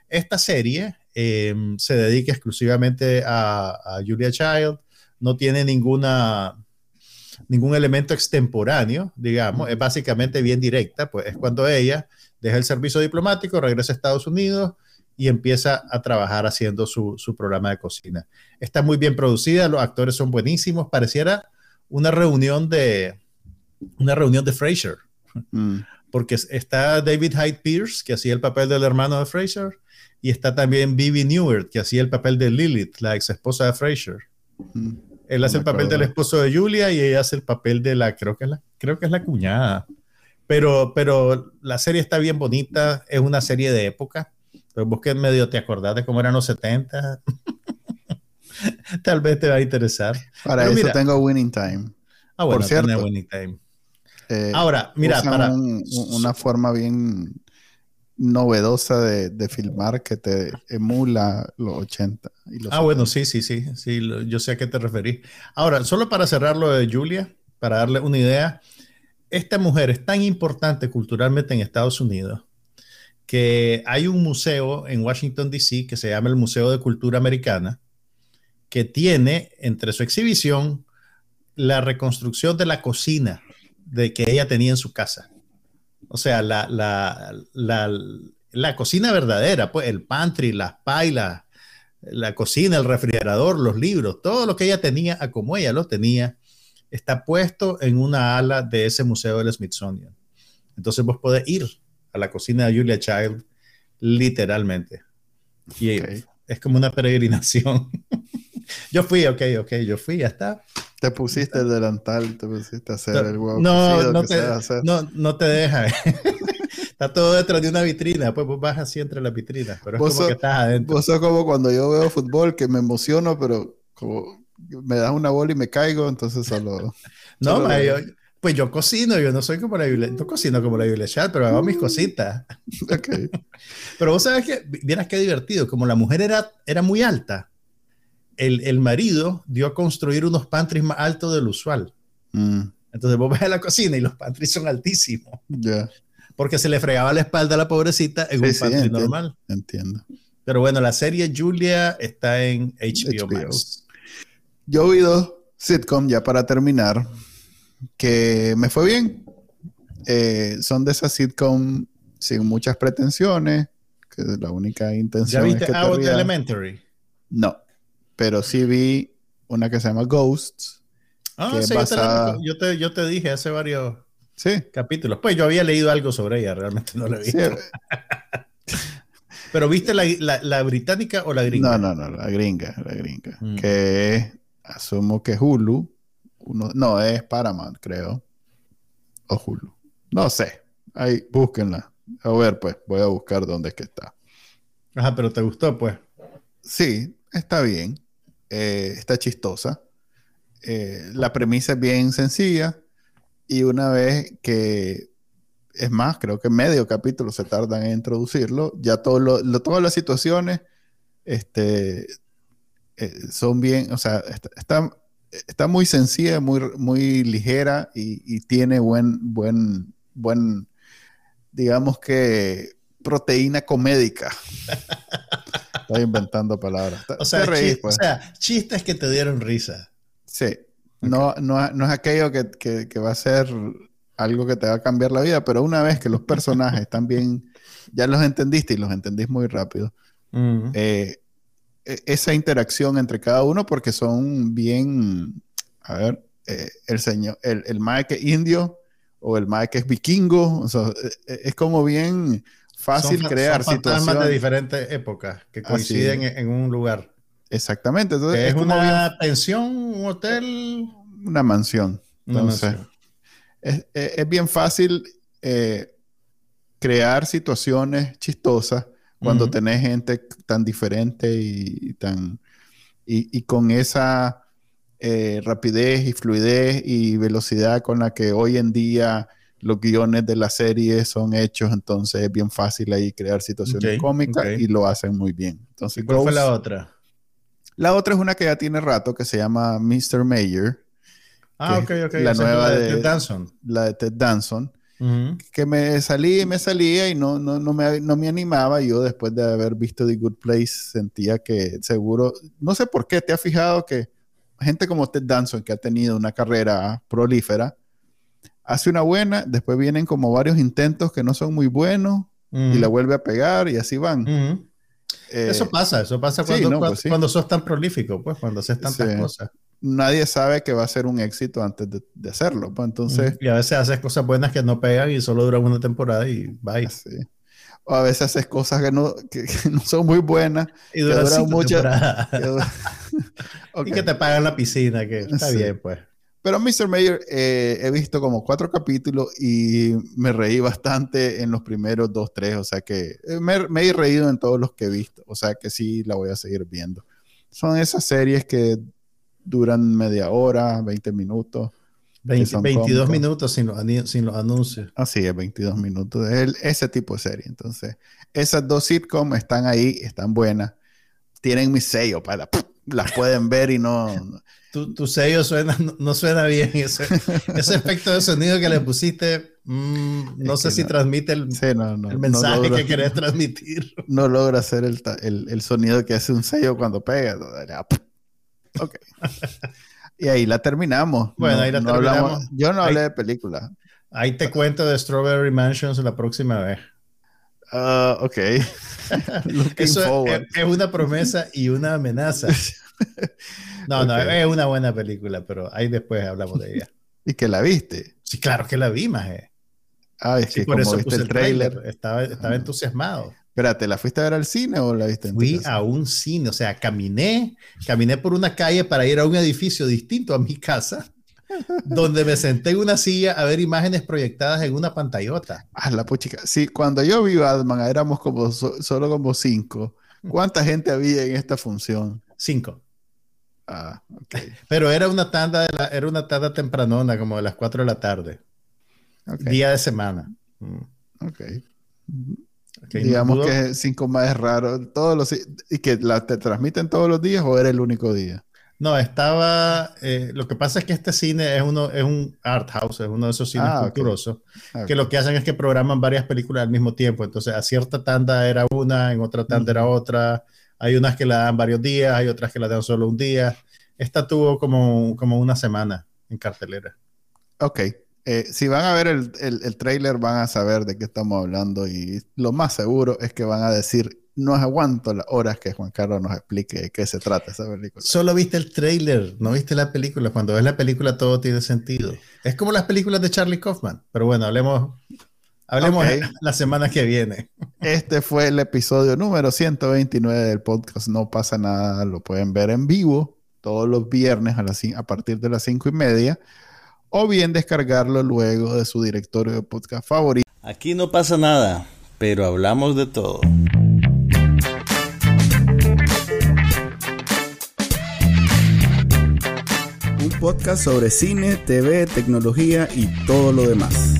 Speaker 1: Esta serie eh, se dedica exclusivamente a, a, Julia Child, no tiene ninguna, ningún elemento extemporáneo, digamos, es básicamente bien directa, pues es cuando ella deja el servicio diplomático, regresa a Estados Unidos y empieza a trabajar haciendo su, su, programa de cocina. Está muy bien producida, los actores son buenísimos, pareciera una reunión de una reunión de Frasier, mm. porque está David Hyde Pierce, que hacía el papel del hermano de Frasier, y está también Bibi Newert, que hacía el papel de Lilith, la ex esposa de Frasier. Mm. Él hace el papel del esposo de Julia y ella hace el papel de la, creo que es la, creo que es la cuñada. Pero, pero la serie está bien bonita, es una serie de época. Pero vos que medio te acordás de cómo eran los 70, tal vez te va a interesar.
Speaker 2: Para eso tengo Winning Time.
Speaker 1: Ah, bueno, Por cierto, Winning Time. Eh, Ahora, mira, para...
Speaker 2: una forma bien novedosa de, de, filmar que te emula los 80.
Speaker 1: Y los ah, bueno, sí, sí, sí, sí, yo sé a qué te referís. Ahora, solo para cerrar lo de Julia, para darle una idea, esta mujer es tan importante culturalmente en Estados Unidos que hay un museo en Washington, D.C. que se llama el Museo de Cultura Americana, que tiene entre su exhibición la reconstrucción de la cocina de que ella tenía en su casa. O sea, la, la, la, la cocina verdadera, pues el pantry, las pailas, la cocina, el refrigerador, los libros, todo lo que ella tenía, como ella lo tenía, está puesto en una ala de ese museo del Smithsonian. Entonces vos podés ir a la cocina de Julia Child literalmente. Y es como una peregrinación. yo fui, ok, ok, yo fui, ya está.
Speaker 2: Te pusiste el delantal, te pusiste a hacer el huevo.
Speaker 1: No, no te, no, no te deja. está todo detrás de una vitrina, pues vos vas así entre las vitrinas, pero es como que estás adentro.
Speaker 2: Vos sos como cuando yo veo fútbol que me emociono, pero como me das una bola y me caigo, entonces solo.
Speaker 1: no, pues yo cocino, yo no soy como la Biblia, no cocino como la Biblia Chat, pero hago mis cositas. Okay. pero vos sabes que, vieras qué divertido, como la mujer era, era muy alta, el, el marido dio a construir unos pantries más altos del usual. Mm. Entonces vos vas a la cocina y los pantries son altísimos. Ya. Porque se le fregaba la espalda a la pobrecita en un pantry normal.
Speaker 2: Entiendo.
Speaker 1: Pero bueno, la serie Julia está en HBO, Max.
Speaker 2: Yo he oído sitcom ya para terminar que me fue bien. Eh, son de esas sitcom sin muchas pretensiones, que la única intención
Speaker 1: ¿Ya viste es que Out Elementary?
Speaker 2: No, pero sí vi una que se llama Ghosts.
Speaker 1: Ah, sí, yo, te, yo, te, dije hace varios capítulos. Pues yo había leído algo sobre ella, realmente no la he visto. Pero ¿viste la, la, británica o la gringa?
Speaker 2: No, no, no, la gringa, la gringa. Mm. Que asumo que Hulu, uno, no, es Paramount, creo. O Hulu. No sé. Ahí, búsquenla. A ver, pues, voy a buscar dónde es que está.
Speaker 1: Ajá, pero te gustó, pues.
Speaker 2: Sí, está bien. Eh, está chistosa. Eh, la premisa es bien sencilla. Y una vez que, es más, creo que medio capítulo se tardan en introducirlo, ya todo lo, todas las situaciones este, eh, son bien, o sea, está, está, muy sencilla, muy, muy ligera y, tiene buen, buen, buen, digamos que proteína comédica. Estoy inventando palabras.
Speaker 1: O sea, pues. o sea, chistes que te dieron risa.
Speaker 2: Sí. No, no, es aquello que, va a ser algo que te va a cambiar la vida, pero una vez que los personajes están bien, ya los entendiste y los entendís muy rápido, eh, e, esa interacción entre cada uno, porque son bien, a ver, eh, el señor, el, el mae que es indio o el mae que es vikingo, e, e, es como bien fácil crear
Speaker 1: son situaciones de diferentes épocas que coinciden en un lugar.
Speaker 2: Exactamente.
Speaker 1: Entonces, es, una pensión, un hotel.
Speaker 2: Una mansión. Entonces, Es, bien fácil eh, crear situaciones chistosas cuando tenés gente tan diferente y, tan. Y, con esa eh, rapidez y fluidez y velocidad con la que hoy en día los guiones de la serie son hechos, entonces es bien fácil ahí crear situaciones cómicas y lo hacen muy bien. Entonces,
Speaker 1: ¿Cuál fue la otra?
Speaker 2: La otra es una que ya tiene rato que se llama Mr. Mayor.
Speaker 1: Ah, ok, ok.
Speaker 2: La nueva de, Ted Danson. La de Ted Danson. Que me salía y me salía y no, no, no, me, no me animaba. Yo después de haber visto The Good Place sentía que seguro, no sé por qué, te has fijado que gente como Ted Danson, que ha tenido una carrera prolífera, hace una buena, después vienen como varios intentos que no son muy buenos y la vuelve a pegar y así van.
Speaker 1: Eh, eso pasa, eso pasa cuando, pues cuando, sos tan prolífico, pues cuando haces tantas cosas.
Speaker 2: Nadie sabe que va a ser un éxito antes de, hacerlo, pues entonces...
Speaker 1: Y a veces haces cosas buenas que no pegan y solo duran una temporada y bye.
Speaker 2: O a veces haces cosas que no, que, no son muy buenas y duran, mucho.
Speaker 1: Y que te pagan la piscina, que está bien, pues.
Speaker 2: Pero Mr. Mayor eh, he visto como cuatro capítulos y me reí bastante en los primeros dos, tres. O sea que eh, me, he reído en todos los que he visto. O sea que sí la voy a seguir viendo. Son esas series que duran media hora, 20 minutos.
Speaker 1: 22 minutos sin los, sin los anuncios.
Speaker 2: Así es, 22 minutos. Es ese tipo de serie. Entonces, esas dos sitcoms están ahí, están buenas. Tienen mi sello para las pueden ver y no
Speaker 1: tu, sello suena, no, suena bien. Ese, ese, efecto de sonido que le pusiste, mm, no sé si transmite el, mensaje que querés transmitir.
Speaker 2: No logra hacer el, sonido que hace un sello cuando pega. Ok. y ahí la terminamos.
Speaker 1: Bueno, ahí la terminamos.
Speaker 2: yo no hablé de película.
Speaker 1: Ahí te cuento de Strawberry Mansions la próxima vez.
Speaker 2: Uh, ok.
Speaker 1: Eso es, una promesa y una amenaza. No, no, es una buena película, pero ahí después hablamos de ella.
Speaker 2: ¿Y que la viste?
Speaker 1: Sí, claro que la vi, maje.
Speaker 2: Ah, es que por eso viste el trailer,
Speaker 1: estaba, estaba entusiasmado.
Speaker 2: Espérate, ¿la fuiste a ver al cine o la viste en
Speaker 1: Fui a un cine, o sea, caminé, caminé por una calle para ir a un edificio distinto a mi casa, donde me senté en una silla a ver imágenes proyectadas en una pantallota.
Speaker 2: Ah, la puchica. Sí, cuando yo vi Batman éramos como solo como cinco. ¿Cuánta gente había en esta función?
Speaker 1: Cinco.
Speaker 2: Ah,
Speaker 1: Pero era una tanda de la, era una tanda tempranona, como de las 4 de la tarde. Día de semana.
Speaker 2: Mm. Ok. Digamos que cinco más es raro. Todos los, ¿Y que la, te transmiten todos los días o era el único día?
Speaker 1: No, estaba. Eh, lo que pasa es que este cine es uno, es un art house, es uno de esos cines ah, culturosos, ah, que lo que hacen es que programan varias películas al mismo tiempo. Entonces, a cierta tanda era una, en otra tanda era otra. Hay unas que la dan varios días, hay otras que la dan solo un día. Esta tuvo como, como una semana en cartelera.
Speaker 2: Ok. Eh, si van a ver el, el, trailer, van a saber de qué estamos hablando y lo más seguro es que van a decir, no aguanto las horas que Juan Carlos nos explique de qué se trata esa película.
Speaker 1: Solo viste el trailer, no viste la película. Cuando ves la película todo tiene sentido. Es como las películas de Charlie Kaufman. Pero bueno, hablemos Hablemos la semana que viene.
Speaker 2: Este fue el episodio número 129 del podcast No pasa nada. Lo pueden ver en vivo todos los viernes a, las, a partir de las 5 y media o bien descargarlo luego de su directorio de podcast favorito.
Speaker 1: Aquí no pasa nada, pero hablamos de todo.
Speaker 2: Un podcast sobre cine, TV, tecnología y todo lo demás.